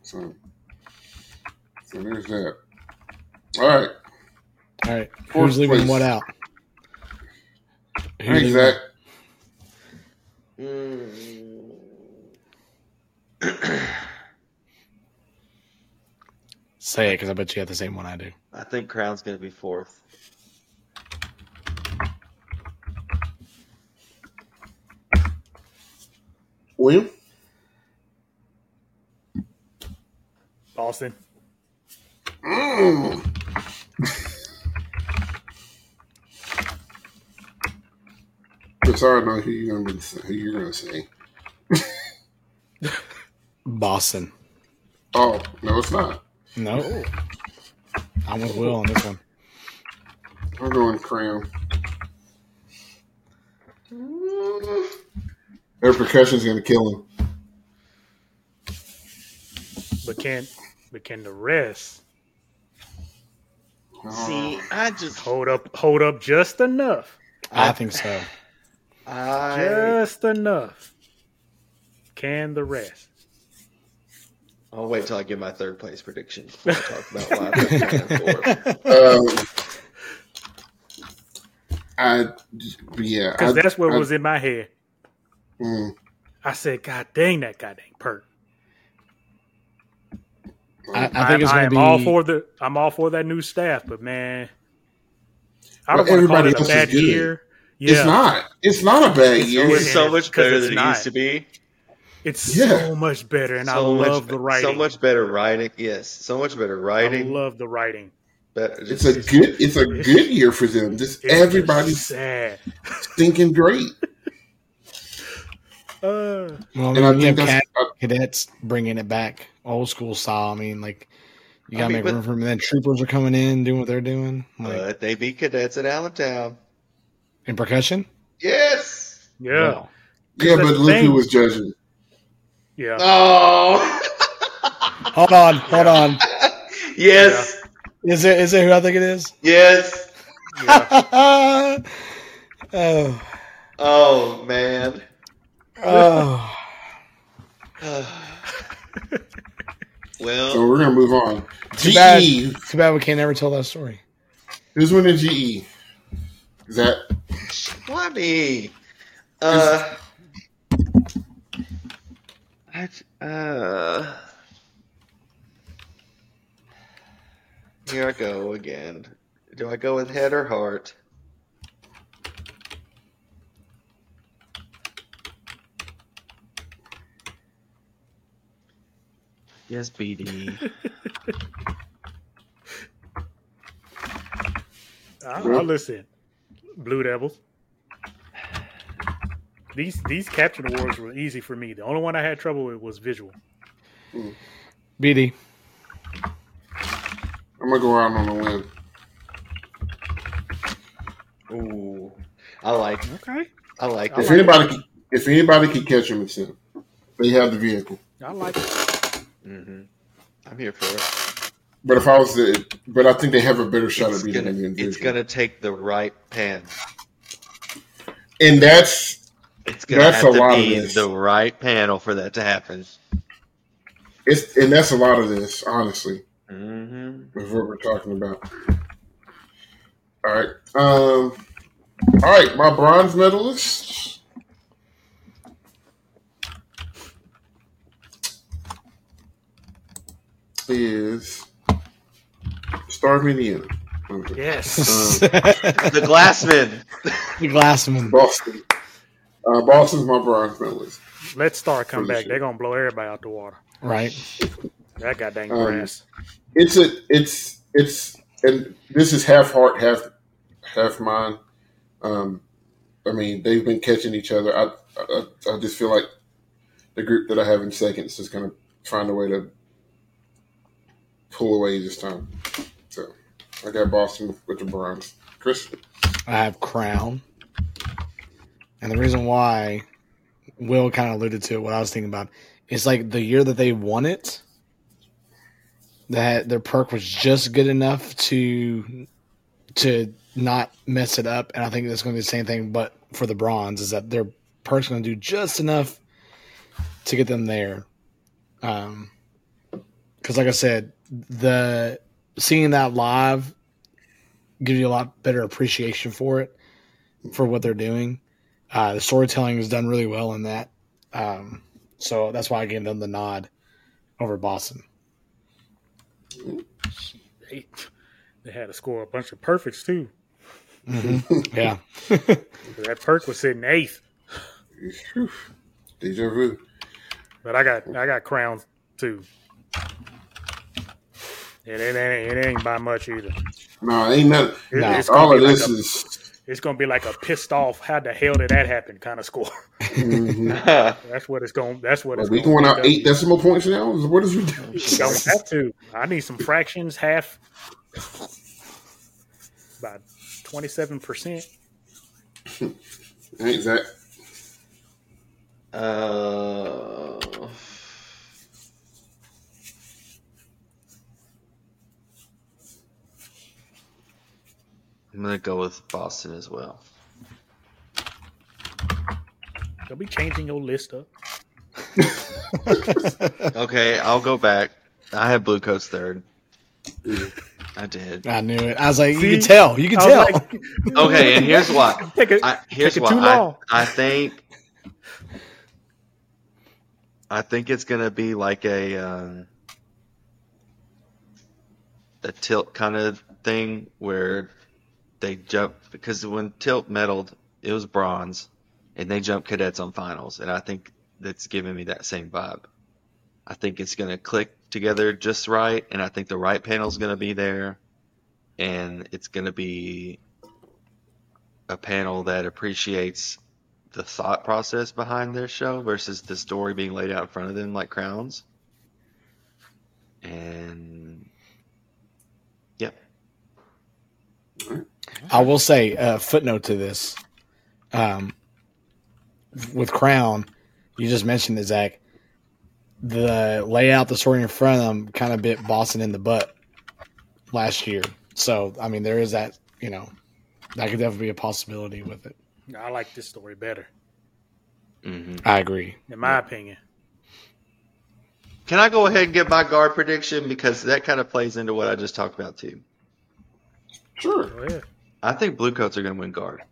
So, so there's that. All right. All right. Fourth Who's leaving place. what out? Who Hey, leaving- Zach. Mm. Say it because I bet you have the same one I do. I think Crown's going to be fourth. William? Boston. Mm. It's hard to know who you're gonna be, who you're gonna say. Boston. Oh no, it's not. No. I'm with Will on this one. I'm going Crown. Their percussion's gonna kill him. But can but can the rest uh, See, I just hold up hold up just enough? I think so. I Just enough. Can the rest? I'll wait till I give my third place prediction before I talk about why I think Crown fourth. Um, I yeah. I, Because that's what I- was in my head. mm, I said, God dang that goddamn perk. I, I I, think it's I going am to be all for the. I'm all for that new staff, but man, I don't want to call it a else is bad good. year. Yeah, It's not. It's not a bad It's year. It's so much better it's than it used to be. It's Yeah. so much better, and so I love much, the writing. So much better writing. Yes, so much better writing. I love the writing. Better, It's a good. It's a good year for them. Just everybody's sad. thinking great, Uh, well, and I you think have cat, cadets bringing it back old school style. I mean, like you got to mean, make but- room for them. And then troopers are coming in doing what they're doing. Like But they beat cadets at Allentown. In percussion. Yes. yeah, Wow. yeah, but the look thing. was judging. yeah. Oh. Hold on, hold on. yes. Is it is it who I think it is? Yes. yeah. oh, Oh man. oh. well, So we're gonna move on. Too bad. GE. Too bad we can't ever tell that story. Who's winning GE? Is that why me? Uh, I, uh, here I go again. Do I go with head or heart? Yes, BD. I, I listen. Blue Devils. These these caption awards were easy for me. The only one I had trouble with was visual. BD. I'm gonna go out on a win. Ooh, I like. Okay, I like I If it. anybody, can, if anybody can catch him, it's him. They have the vehicle. I like it. hmm I'm here for it. But if I was the, but I think they have a better shot It's at beating gonna, it's gonna take the right pan. and that's It's gonna That's have a to lot of be this. the right panel for that to happen. it's and that's a lot of this, honestly, hmm with what we're talking about. All right, um, all right, my bronze medalist. Is Star of Indiana. Yes. Um, The Glassmen. the Glassmen. Boston. Uh, Boston's my bronze medalist. Let Star come For back. shit. They're gonna blow everybody out the water. Right. That goddamn Um, grass. It's a, it's, it's, and this is half heart, half, half mind. Um, I mean, they've been catching each other. I, I, I just feel like the group that I have in second is just going to find a way to pull away this time. So I got Boston with the bronze. Chris, I have Crown. And the reason why Will kind of alluded to it, what I was thinking about, is like the year that they won it, that their perk was just good enough to to not mess it up. And I think that's going to be the same thing, but for the bronze, is that their perk's going to do just enough to get them there. Um, because like I said, the seeing that live gives you a lot better appreciation for it, for what they're doing. Uh, the storytelling is done really well in that. Um, so that's why I gave them the nod over Boston. They, they had to score a bunch of perfects too. Yeah. That perk was sitting eighth, Whew. deja vu. but I got I got crowns too. And it ain't it ain't by much either. No, ain't nothing. It- No. it's All of be like this a- is. It's gonna be like a pissed off. How the hell did that happen? Kind of score. mhm. That's what it's going. That's what Are it's we gonna going be out eight decimal points now? What is we doing? You don't have to. I need some fractions. Half. About twenty-seven percent. Ain't Zach? Uh, I'm gonna go with Boston as well. They'll be changing your list up. Okay, I'll go back. I have Blue Coats third. I did. I knew it. I was like, you can tell. You can tell. like, Okay, and here's why. Take it. I, here's Take it why. too I, long. I think. I think it's gonna be like a. Um, a tilt kind of thing where they jump because when tilt medaled, it was bronze, and they jumped cadets on finals, and I think that's giving me that same vibe. I think it's gonna click together just right, and I think the right panel's gonna be there, and it's gonna be a panel that appreciates the thought process behind their show versus the story being laid out in front of them like crowns. And yep. I will say a footnote to this. Um, with Crown, you just mentioned it, Zach. The layout, the story in front of them, kind of bit Boston in the butt last year. So, I mean, there is that. You know, that could definitely be a possibility with it. I like this story better, hmm I agree. in my opinion. Can I go ahead and get my guard prediction because that kind of plays into what I just talked about too. Sure. Go ahead. I think Bluecoats are going to win guard.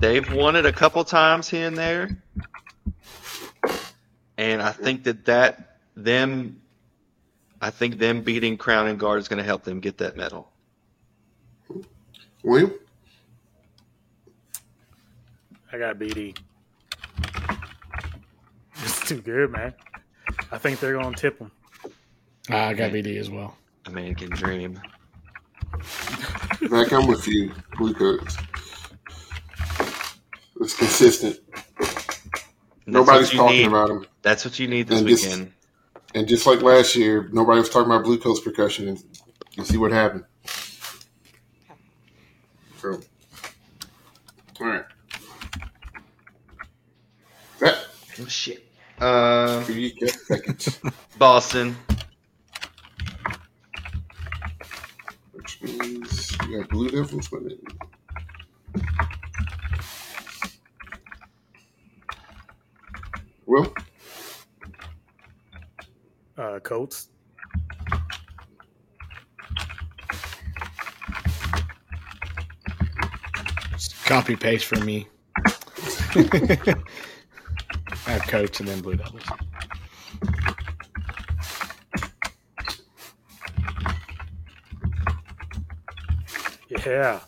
They've won it a couple times here and there, and I think that that them, I think them beating Crown and Guard is going to help them get that medal. William? I got BD. It's too good, man. I think they're gonna tip them. I got BD as well. A man can dream. Back, I'm with you. Blue coats. It's consistent. Nobody's talking need. about them. That's what you need this And this- weekend. And just like last year, nobody was talking about Blue Coats percussion. And you see what happened. So, all right. That Oh, shit. Uh, seconds, Boston. which means you got Blue Devils winning. Will Uh, Coats. Just copy paste for me. I have Coach and then Blue Devils. Yeah.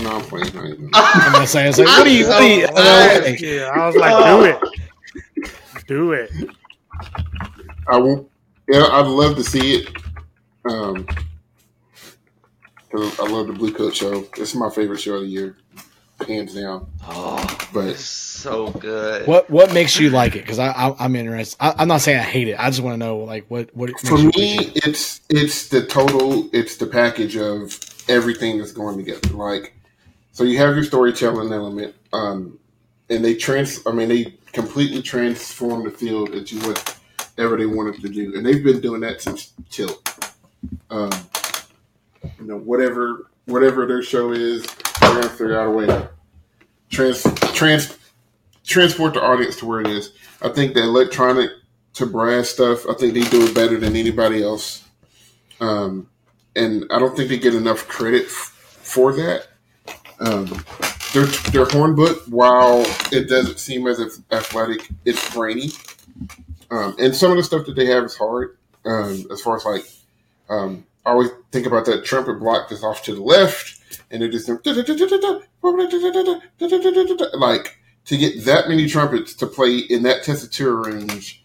no, I'm playing. I ain't- I'm gonna say, I was like, what do you? What do you Oh, Yeah. I was like, do it. Do it. I won't. Yeah, I'd love to see it. Um, 'cause I love the Blue Coat show. It's my favorite show of the year, hands down. Oh, But it's so good. What What makes you like it? Because I, I I'm interested. I, I'm not saying I hate it. I just want to know like what what makes for you me, it's it's the total. It's the package of everything is going together. Like, so you have your storytelling element, um, and they trans. I mean, they completely transform the field into whatever they wanted to do, and they've been doing that since Tilt. Um, you know, whatever whatever their show is, they're gonna figure out a way to trans trans transport the audience to where it is. I think the electronic to brass stuff, I think they do it better than anybody else. Um, and I don't think they get enough credit f- for that. Um, their their horn book, while it doesn't seem as if athletic, it's brainy. Um, and some of the stuff that they have is hard. Um, as far as like, um, I always think about that trumpet block that's off to the left, and it just like to get that many trumpets to play in that tessitura range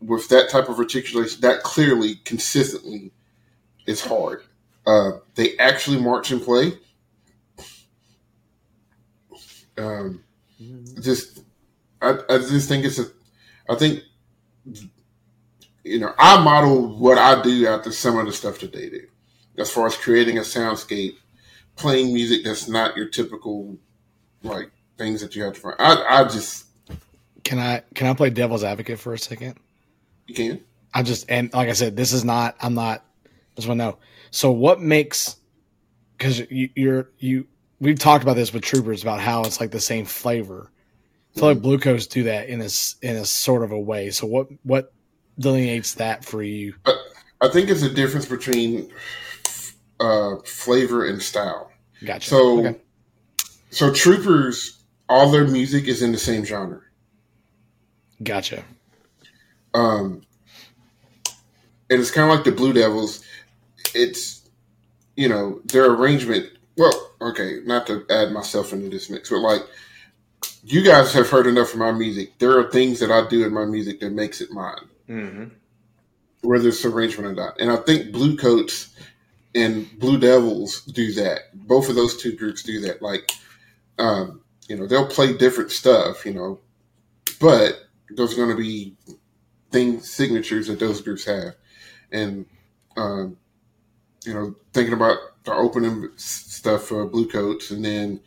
with that type of articulation, that clearly, consistently, is hard. Uh, they actually march and play. Um, just, I, I just think it's a, I think, you know, I model what I do after some of the stuff that they do, as far as creating a soundscape, playing music that's not your typical, like things that you have to find. I, I just, Can I can I play devil's advocate for a second? you can. I just and like I said, this is not. I'm not. Just want to know. So what makes? Because you, you're you. We've talked about this with troopers about how it's like the same flavor. I feel like Blue Coats do that in a in a sort of a way. So what what delineates that for you? I think it's a difference between uh, flavor and style. Gotcha. So, Okay. so troopers, all their music is in the same genre. gotcha. Um, and it's kind of like the Blue Devils. It's you know their arrangement. Well, okay, not to add myself into this mix, but like you guys have heard enough of my music. There are things that I do in my music that makes it mine, Mm-hmm. whether it's arrangement or not. And I think Blue Coats and Blue Devils do that. Both of those two groups do that. Like, um, you know, they'll play different stuff, you know, but there's going to be things, signatures that those groups have. And, um, you know, thinking about the opening stuff for Blue Coats, and then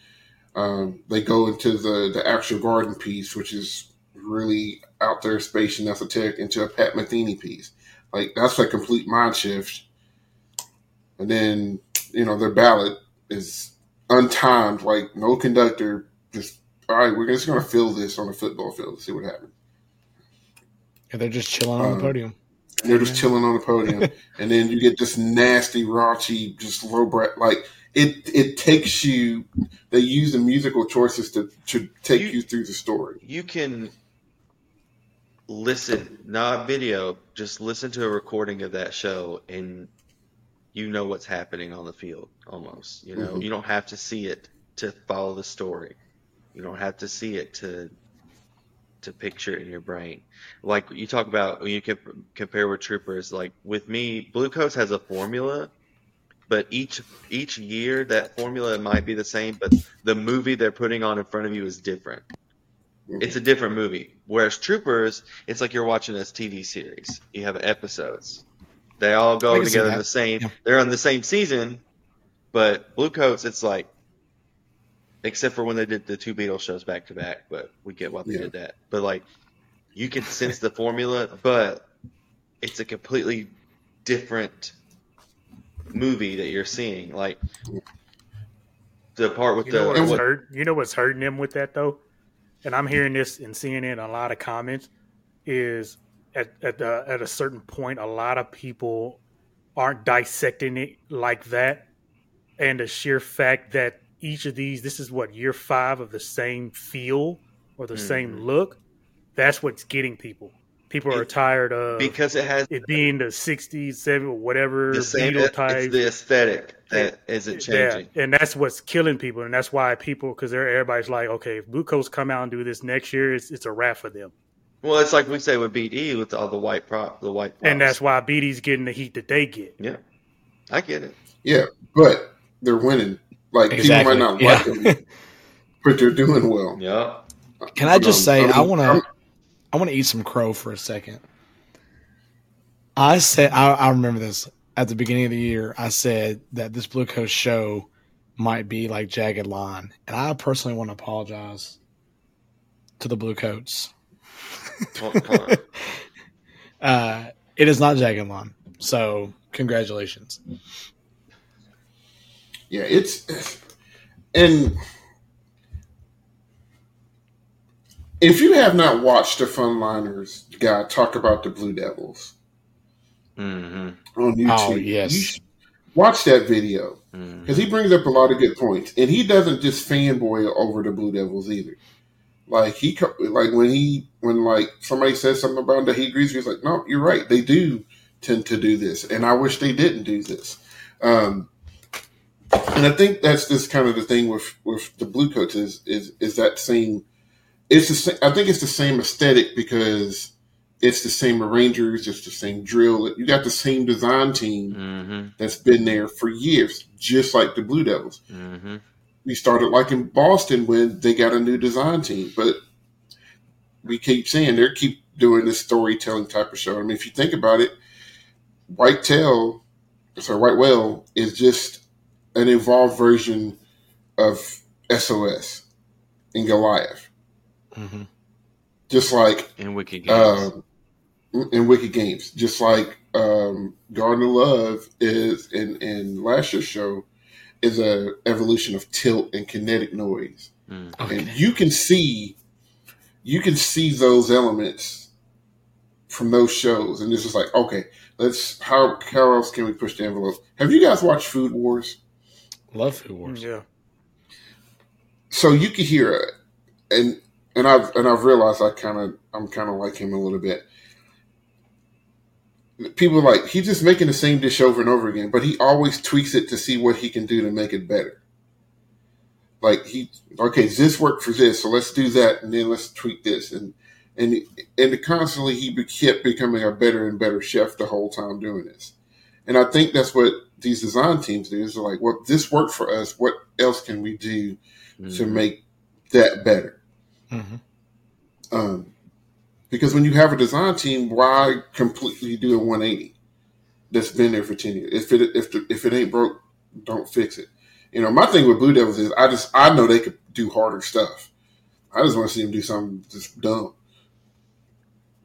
um, they go into the, the actual garden piece, which is really out there space and esoteric, into a Pat Metheny piece. Like, that's a complete mind shift. And then, you know, their ballad is untimed, like no conductor, just, all right, we're just going to fill this on a football field, and see what happens. Yeah, they're just chilling on Um, the podium. And they're just chilling on the podium, and then you get this nasty, raunchy, just low breath. Like it, it takes you. They use the musical choices to to take You- you, through the story. You can listen, not video, just listen to a recording of that show and you know what's happening on the field almost. You know, Mhm. you don't have to see it to follow the story. You don't have to see it to to picture in your brain. Like you talk about when you comp- compare with troopers, like with me, Blue Coats has a formula, but each each year that formula might be the same, but the movie they're putting on in front of you is different. It's a different movie. Whereas Troopers, it's like you're watching this TV series. You have episodes. They all go together that. the same. Yeah. They're on the same season, but Blue Coats, it's like, except for when they did the two Beatles shows back to back. But we get why they Yeah. did that. But like, you can sense the formula, but it's a completely different movie that you're seeing. Like the part with You know the what's what- hurt? You know what's hurting them with that though, and I'm hearing this and seeing it in a lot of comments is at at the, at a certain point, a lot of people aren't dissecting it like that, and the sheer fact that each of these, this is what year five of the same feel or the same Mhm. look. That's what's getting people. People are It- tired of because it has it being the 60s, 70s, whatever the same. Beatle It's type. the aesthetic that isn't changing. Yeah, and that's what's killing people, and that's why people, because everybody's like, okay, if Blue Coats come out and do this next year, it's, it's a wrap for them, Well, it's like we say with BD with all the white prop, the white. Props. and that's why BD's getting the heat that they get. yeah, I get it. Yeah, but they're winning. Like Exactly. people might not Yeah. like them, but they're doing well. Yeah, Can I just Um, say I want to I want to eat some crow for a second. I said I, I remember this at the beginning of the year. I said that this Blue Coats show might be like Jagged Line, and I personally want to apologize to the Blue Coats. Hold- hold on. Uh, it is not Jagged Line, so congratulations. Yeah, it's and if you have not watched the Funliners guy talk about the Blue Devils Mhm, on YouTube, Oh, yes. you watch that video because he brings up a lot of good points, and he doesn't just fanboy over the Blue Devils either. Like he, like when he, when like somebody says something about that, he agrees. He's like, no, you're right. They do tend to do this, and I wish they didn't do this. Um, and I think that's just kind of the thing with with the Blue Coats is is is that same. It's the same. I think it's the same aesthetic because it's the same arrangers, it's the same drill. You got the same design team Mhm, that's been there for years, just like the Blue Devils. mhm. We started like in Boston when they got a new design team, but we keep saying they keep doing this storytelling type of show. I mean, if you think about it, White Tail, sorry, White Whale is just an evolved version of SOS in Goliath, hmm just like In Wicked Games. um, in Wicked Games, just like um, Garden of Love is in in last year's show is a evolution of tilt and kinetic noise, Mm. and you can see you can see those elements from those shows, and it's just like okay, let's how how else can we push the envelope? Have you guys watched Food Wars? Love Food Wars. Yeah, so you could hear it, and and I've and I've realized I kind of I'm kind of like him a little bit. people are like he's just making the same dish over and over again, but he always tweaks it to see what he can do to make it better. Like he, okay, this worked for this? So let's do that, and then let's tweak this, and and and constantly he kept becoming a better and better chef the whole time doing this. And I think that's what these design teams do is like, well, this worked for us. What else can we do to make that better? Mhm. Um, because when you have a design team, why completely do a 180 that's been there for 10 years? If it if the, if it ain't broke, don't fix it. You know, my thing with Blue Devils is I just I know they could do harder stuff. I just want to see them do something just dumb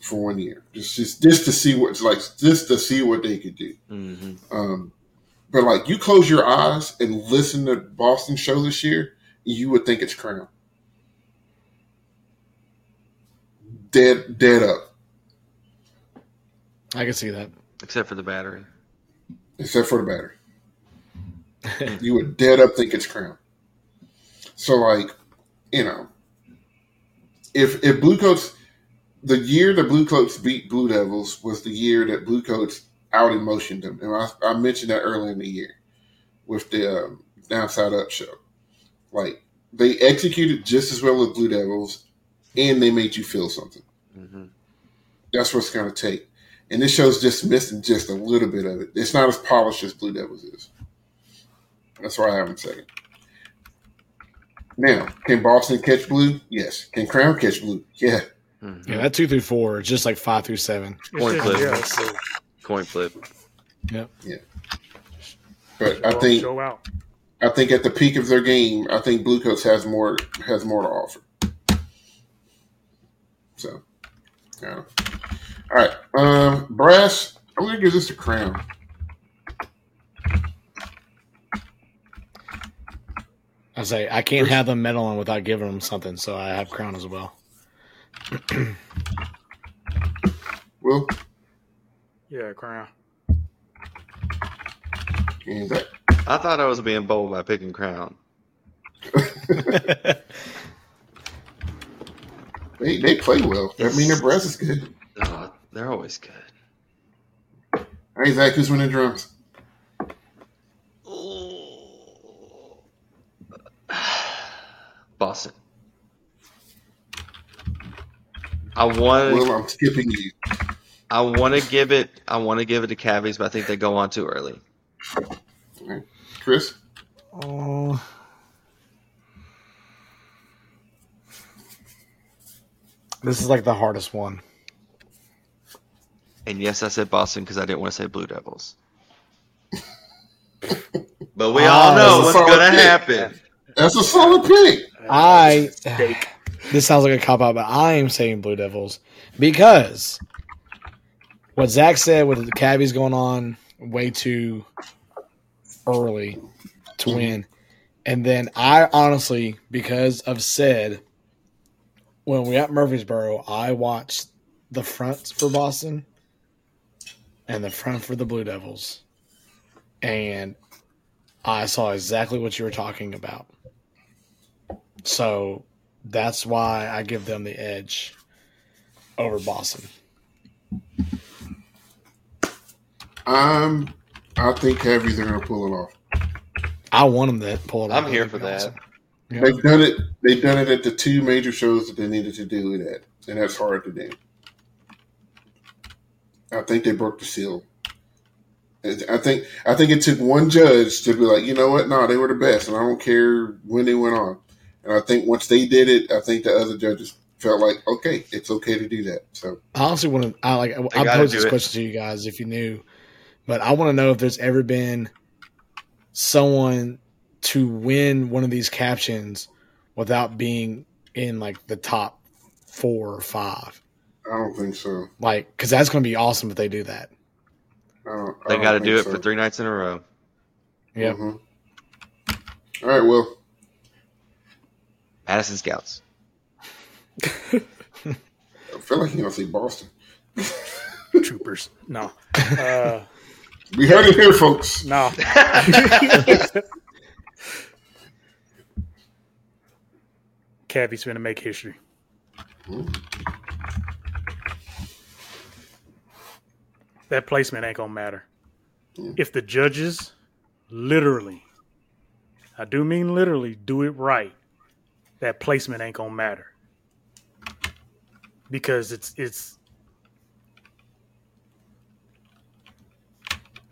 for one year, just just just to see what's like, just to see what they could do. hmm Um, but like you close your eyes and listen to Boston show this year, you would think it's Crown. Dead, dead up, I can see that. Except for the battery. except for the battery. you would dead up think it's Crown. So like, you know, if if Blue Coats, the year the Blue Coats beat Blue Devils was the year that Blue Coats out emotioned them, and I, I mentioned that earlier in the year with the um, Downside Up show. Like they executed just as well as Blue Devils, and they made you feel something. hmm That's what's going to take. And this show's just missing just a little bit of it. It's not as polished as Blue Devils is. That's why I haven't said it. Now, can Boston catch blue? Yes. Can Crown catch blue? Yeah. hmm Yeah, that two through four is just like five through seven. It's Coin just- yeah, so Coin flip. Yeah. Yeah. But I think show out. I think at the peak of their game, I think Blue Coats has more has more to offer. So, yeah. All right, um, brass. I'm gonna give this to Crown. I say I can't have them meddling without giving them something, so I have crown as well. Will Yeah, crown. and that I thought I was being bold by picking Crown. they they play well. That mean their brass is good. Oh, they're always good. Hey Zach, who's winning drums? Boston. I want Will, I'm skipping you. I want to give it I want to give it to Cavies, but I think they go on too early. All right. Chris, oh. This is like the hardest one. And yes, I said Boston because I didn't want to say Blue Devils. but we Ah, all know what's going to happen. that's a solid pick. I this sounds like a cop out, but I am saying Blue Devils because what Zach said with the Cavies going on way too early to win, and then I honestly, because of said, when we at Murfreesboro, I watched the front for Boston and the front for the Blue Devils, and I saw exactly what you were talking about. So that's why I give them the edge over Boston. Um, I think Cavies are gonna pull it off. I want them to pull it off. I'm here for that. Yeah. They've done it. They've done it at the two major shows that they needed to do it at, and that's hard to do. I think they broke the seal. I think I think it took one judge to be like, you know what? No, they were the best, and I don't care when they went on. And I think once they did it, I think the other judges felt like, okay, it's okay to do that. So I honestly want to. I like. I gotta posed this it. question to you guys if you knew, but I want to know if there's ever been someone to win one of these captions without being in like the top four or five. I don't think so. Like, because that's going to be awesome if they do that. I don't, I They got to do it so. for three nights in a row. Yep. Mhm. All right, well, Madison Scouts. I feel like you're gonna say Boston. Troopers. No. Uh, We heard it here, folks. no. Cavi's going to make history. that placement ain't gonna matter. Yeah. If the judges literally, I do mean literally, do it right, that placement ain't gonna matter. Because it's it's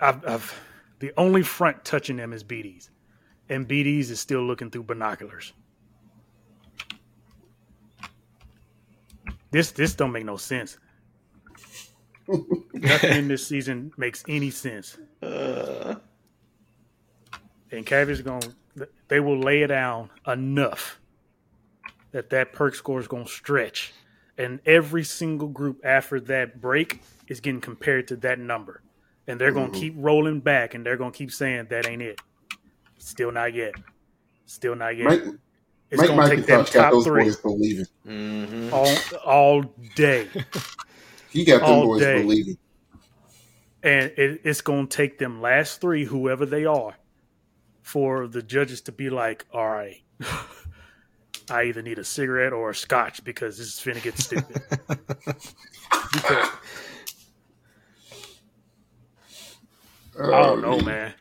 I've, I've the only front touching them is BD's. And BD's is still looking through binoculars. This this don't make no sense. Nothing in this season makes any sense. Uh, And Cavies going to they will lay it down enough that that perk score is going to stretch. And every single group after that break is getting compared to that number. And they're going to Mhm. keep rolling back and they're going to keep saying that ain't it. Still not yet. Still not yet. Mike, it's Mike going to take them McIntosh got top those three boys believing. mhm. all, all day. He got them All boys day. believing. and it, it's going to take them last three, whoever they are, for the judges to be like, "All right, I either need a cigarette or a scotch because this is finna get stupid." because I don't know, man.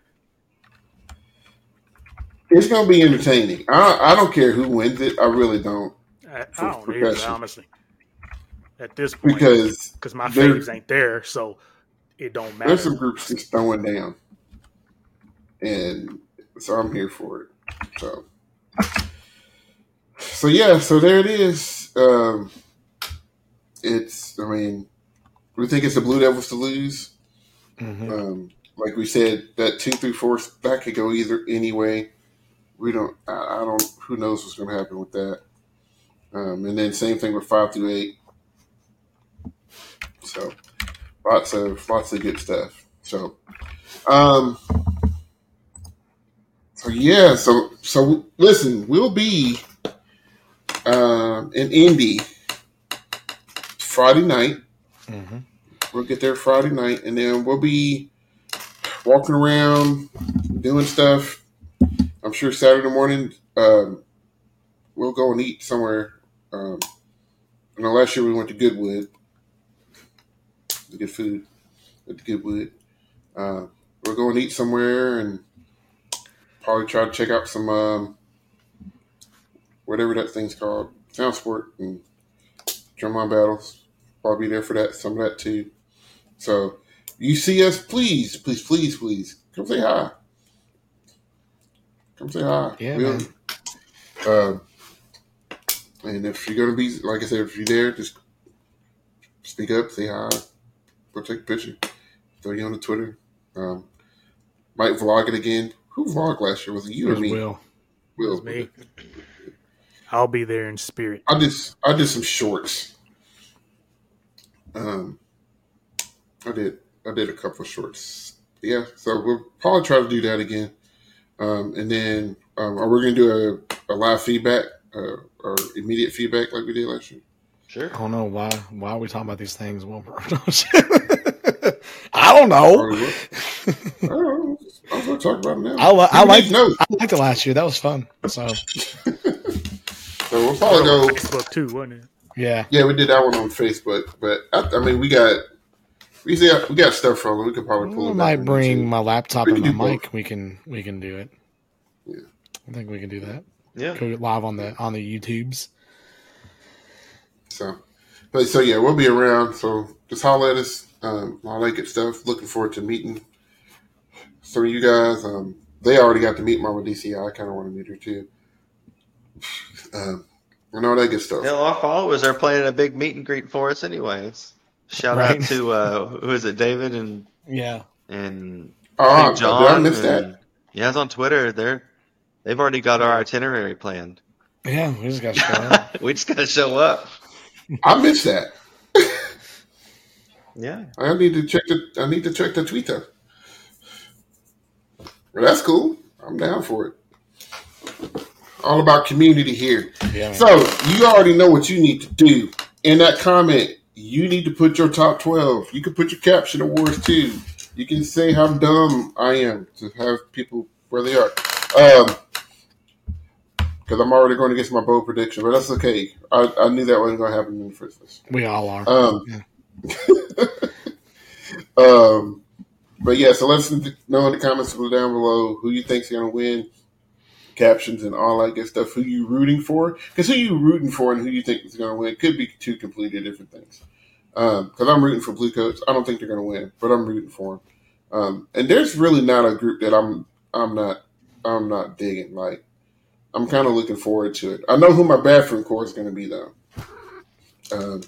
It's gonna be entertaining. I I don't care who wins it. I really don't I, I don't either, honestly. At this point, because because my there- faves ain't there, so it don't matter. there's some groups just throwing down, and so I'm here for it. So, so yeah, so there it is. Um, it's I mean, we think it's the Blue Devils to lose. Mhm. Um, like we said, that two through four that could go either anyway. We don't. I, I don't. Who knows what's going to happen with that? Um, and then same thing with five through eight. So lots of lots of good stuff. So, um, so yeah. So so listen, we'll be um, in Indy Friday night. Mhm. We'll get there Friday night, and then we'll be walking around doing stuff. I'm sure Saturday morning um, we'll go and eat somewhere. Um, I know last year we went to Goodwood, the good food at the Goodwood. Uh, we'll go and eat somewhere, and probably try to check out some um, whatever that thing's called, Sound Sport and Drumline Battles. Probably be there for that, some of that too. So you see us, please, please, please, please come say hi. Come say hi. Yeah, We'll- man. Uh, and if you're gonna be, like I said, if you're there, just speak up, say hi, go take a picture, throw you on the Twitter. Um, might vlog it again. Who vlogged last year? Was it you It or was me? Will. Will. Me. I'll be there in spirit. I did. I did some shorts. Um, I did. I did a couple of shorts. Yeah, so we'll probably try to do that again. Um, and then um, are we going to do a, a live feedback uh, or immediate feedback like we did last year? Sure. I don't know why. Why are we talking about these things, Wilbur? I don't know. I don't know. I'm going to talk about it now. I, li- I like needs notes? I liked it last year. That was fun. So So we'll probably go. Facebook too, wasn't it? yeah, Yeah, we did that one on Facebook, but I, I mean, we got we got we got stuff from it. We could probably pull I it. back might in bring too. my laptop We and my do mic. We can we can do it. Yeah. I think we can do that. Yeah. Go live on the on the YouTubes. So, but so yeah, we'll be around. So just holler at us. Um, all that good stuff. Looking forward to meeting some of you guys. Um, they already got to meet Mama DCI. I kind of want to meet her too. Um, and all that good stuff. Yeah, our followers are planning a big meet and greet for us, anyways. Shout Right. out to uh, who is it, David and Yeah. and Oh, I did John. I miss that? and- Yeah, it's on Twitter. They're they've already got our itinerary planned. Yeah, we just got to show up. we just gotta show up. I missed that. Yeah. I need to check the. I need to check the Twitter. Well, that's cool. I'm down for it. All about community here. Yeah. So you already know what you need to do. In that comment, you need to put your top twelve. You can put your caption awards too. You can say how dumb I am to have people where they are. Um, because I'm already going against my bold prediction, but that's okay. I, I knew that wasn't going to happen in the first place. we all are. Um, Um, but yeah, so let us know in the comments down below who you think's going to win, captions and all that good stuff. Who you rooting for? Because who you rooting for and who you think is going to win could be two completely different things. Because um, I'm rooting for Blue Coats. I don't think they're going to win, but I'm rooting for them. Um, and there's really not a group that I'm I'm not I'm not digging. Like I'm kind of looking forward to it. I know who my bathroom corps is going to be though. Um,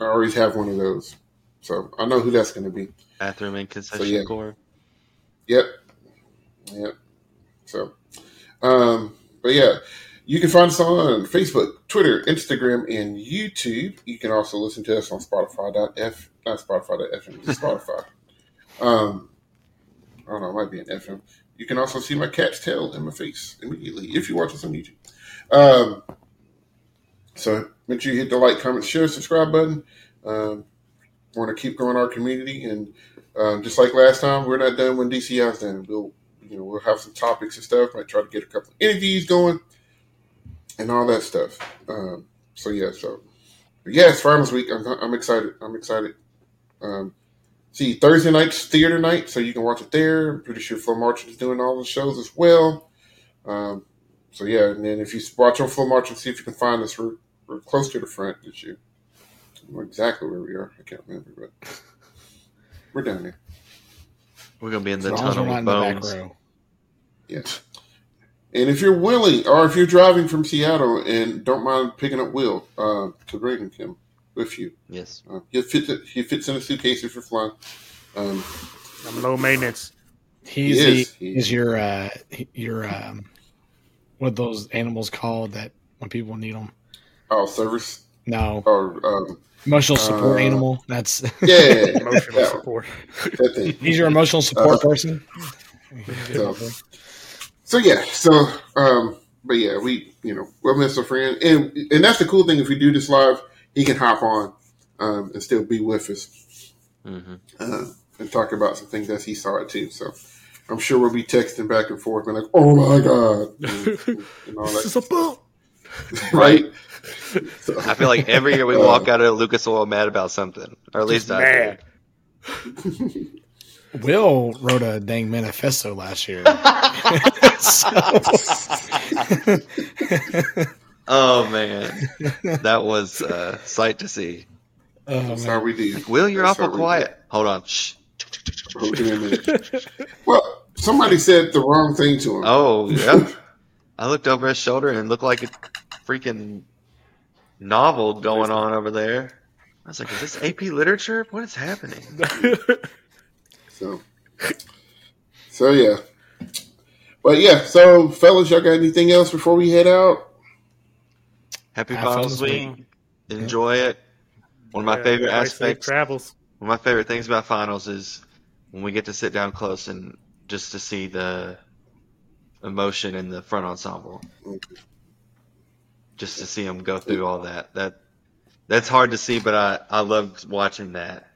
I always have one of those, so I know who that's going to be. Bathroom and concession so, yeah. corps. Yep. Yep. So, um, but yeah, you can find us on Facebook, Twitter, Instagram, and YouTube. You can also listen to us on Spotify.f, not Spotify.fm, Spotify. um, I don't know, it might be an FM. You can also see my cat's tail in my face immediately if you watch us on YouTube. Um, so make sure you hit the like, comment, share, subscribe button. Um, want to keep growing our community, and um, just like last time, we're not done when DCI's done. We'll you know we'll have some topics and stuff. Might try to get a couple of interviews going and all that stuff. Um, so yeah, so but yeah, it's Farmers Week. I'm, I'm excited. I'm excited. Um, see Thursday night's theater night, so you can watch it there. I'm pretty sure FloMarching is doing all the shows as well. Um, so yeah, and then if you watch on FloMarching and see if you can find us, we're, we're close to the front this year. Exactly where we are. I can't remember, but we're down there. We're gonna be in the tunnel with bones. Yes. And if you're willing, or if you're driving from Seattle and don't mind picking up Will uh, to bring him with you, yes, uh, he fits he fits in a suitcase if you're flying. Um, I'm low maintenance. He's he is, he, he's your uh, your um, what those animals called that when people need them. Oh, service. No. Or um, emotional support uh, animal. That's yeah, emotional support. He's your emotional support uh, person. So, so yeah, so um, but yeah, we you know we'll miss a friend, and and that's the cool thing. If we do this live, he can hop on um, and still be with us mm-hmm. uh, and talk about some things as he saw it too. So. I'm sure we'll be texting back and forth, and like, "Oh my god!" And, and all this is a boat, right? So, I feel like every year we walk uh, out of Lucas Oil mad about something, or at least I mad. Will wrote a dang manifesto last year. oh man, that was a uh, sight to see. Oh, Sorry, we did. Will, you're That's awful quiet. Hold on. Shh. well, somebody said the wrong thing to him. Oh, yeah. I looked over his shoulder and it looked like a freaking novel going on over there. I was like, is this AP literature? What is happening? So, so yeah. But yeah, so fellas, y'all got anything else before we head out? Happy Finals Week. Enjoy it. One of my yeah, favorite aspects. Travels. One of my favorite things about finals is when we get to sit down close and just to see the emotion in the front ensemble. Just to see them go through all that. That that's hard to see, but I I love watching that.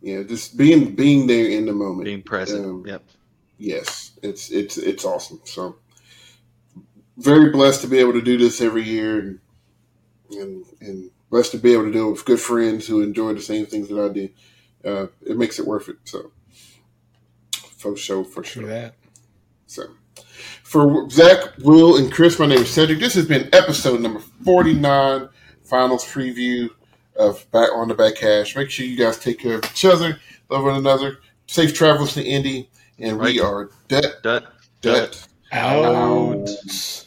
Yeah, just being being there in the moment, being present. Um, yep. Yes, it's it's it's awesome. So very blessed to be able to do this every year, and and, and blessed to be able to do it with good friends who enjoy the same things that I do. Uh, it makes it worth it. So for sure, for sure. That. So. For Zach, Will, and Chris, my name is Cedric. This has been episode number 49, finals preview of Back on the Back Hash. Make sure you guys take care of each other, love one another. Safe travels to Indy, and right. we are Dut, Dut, Dut, Dut out. out.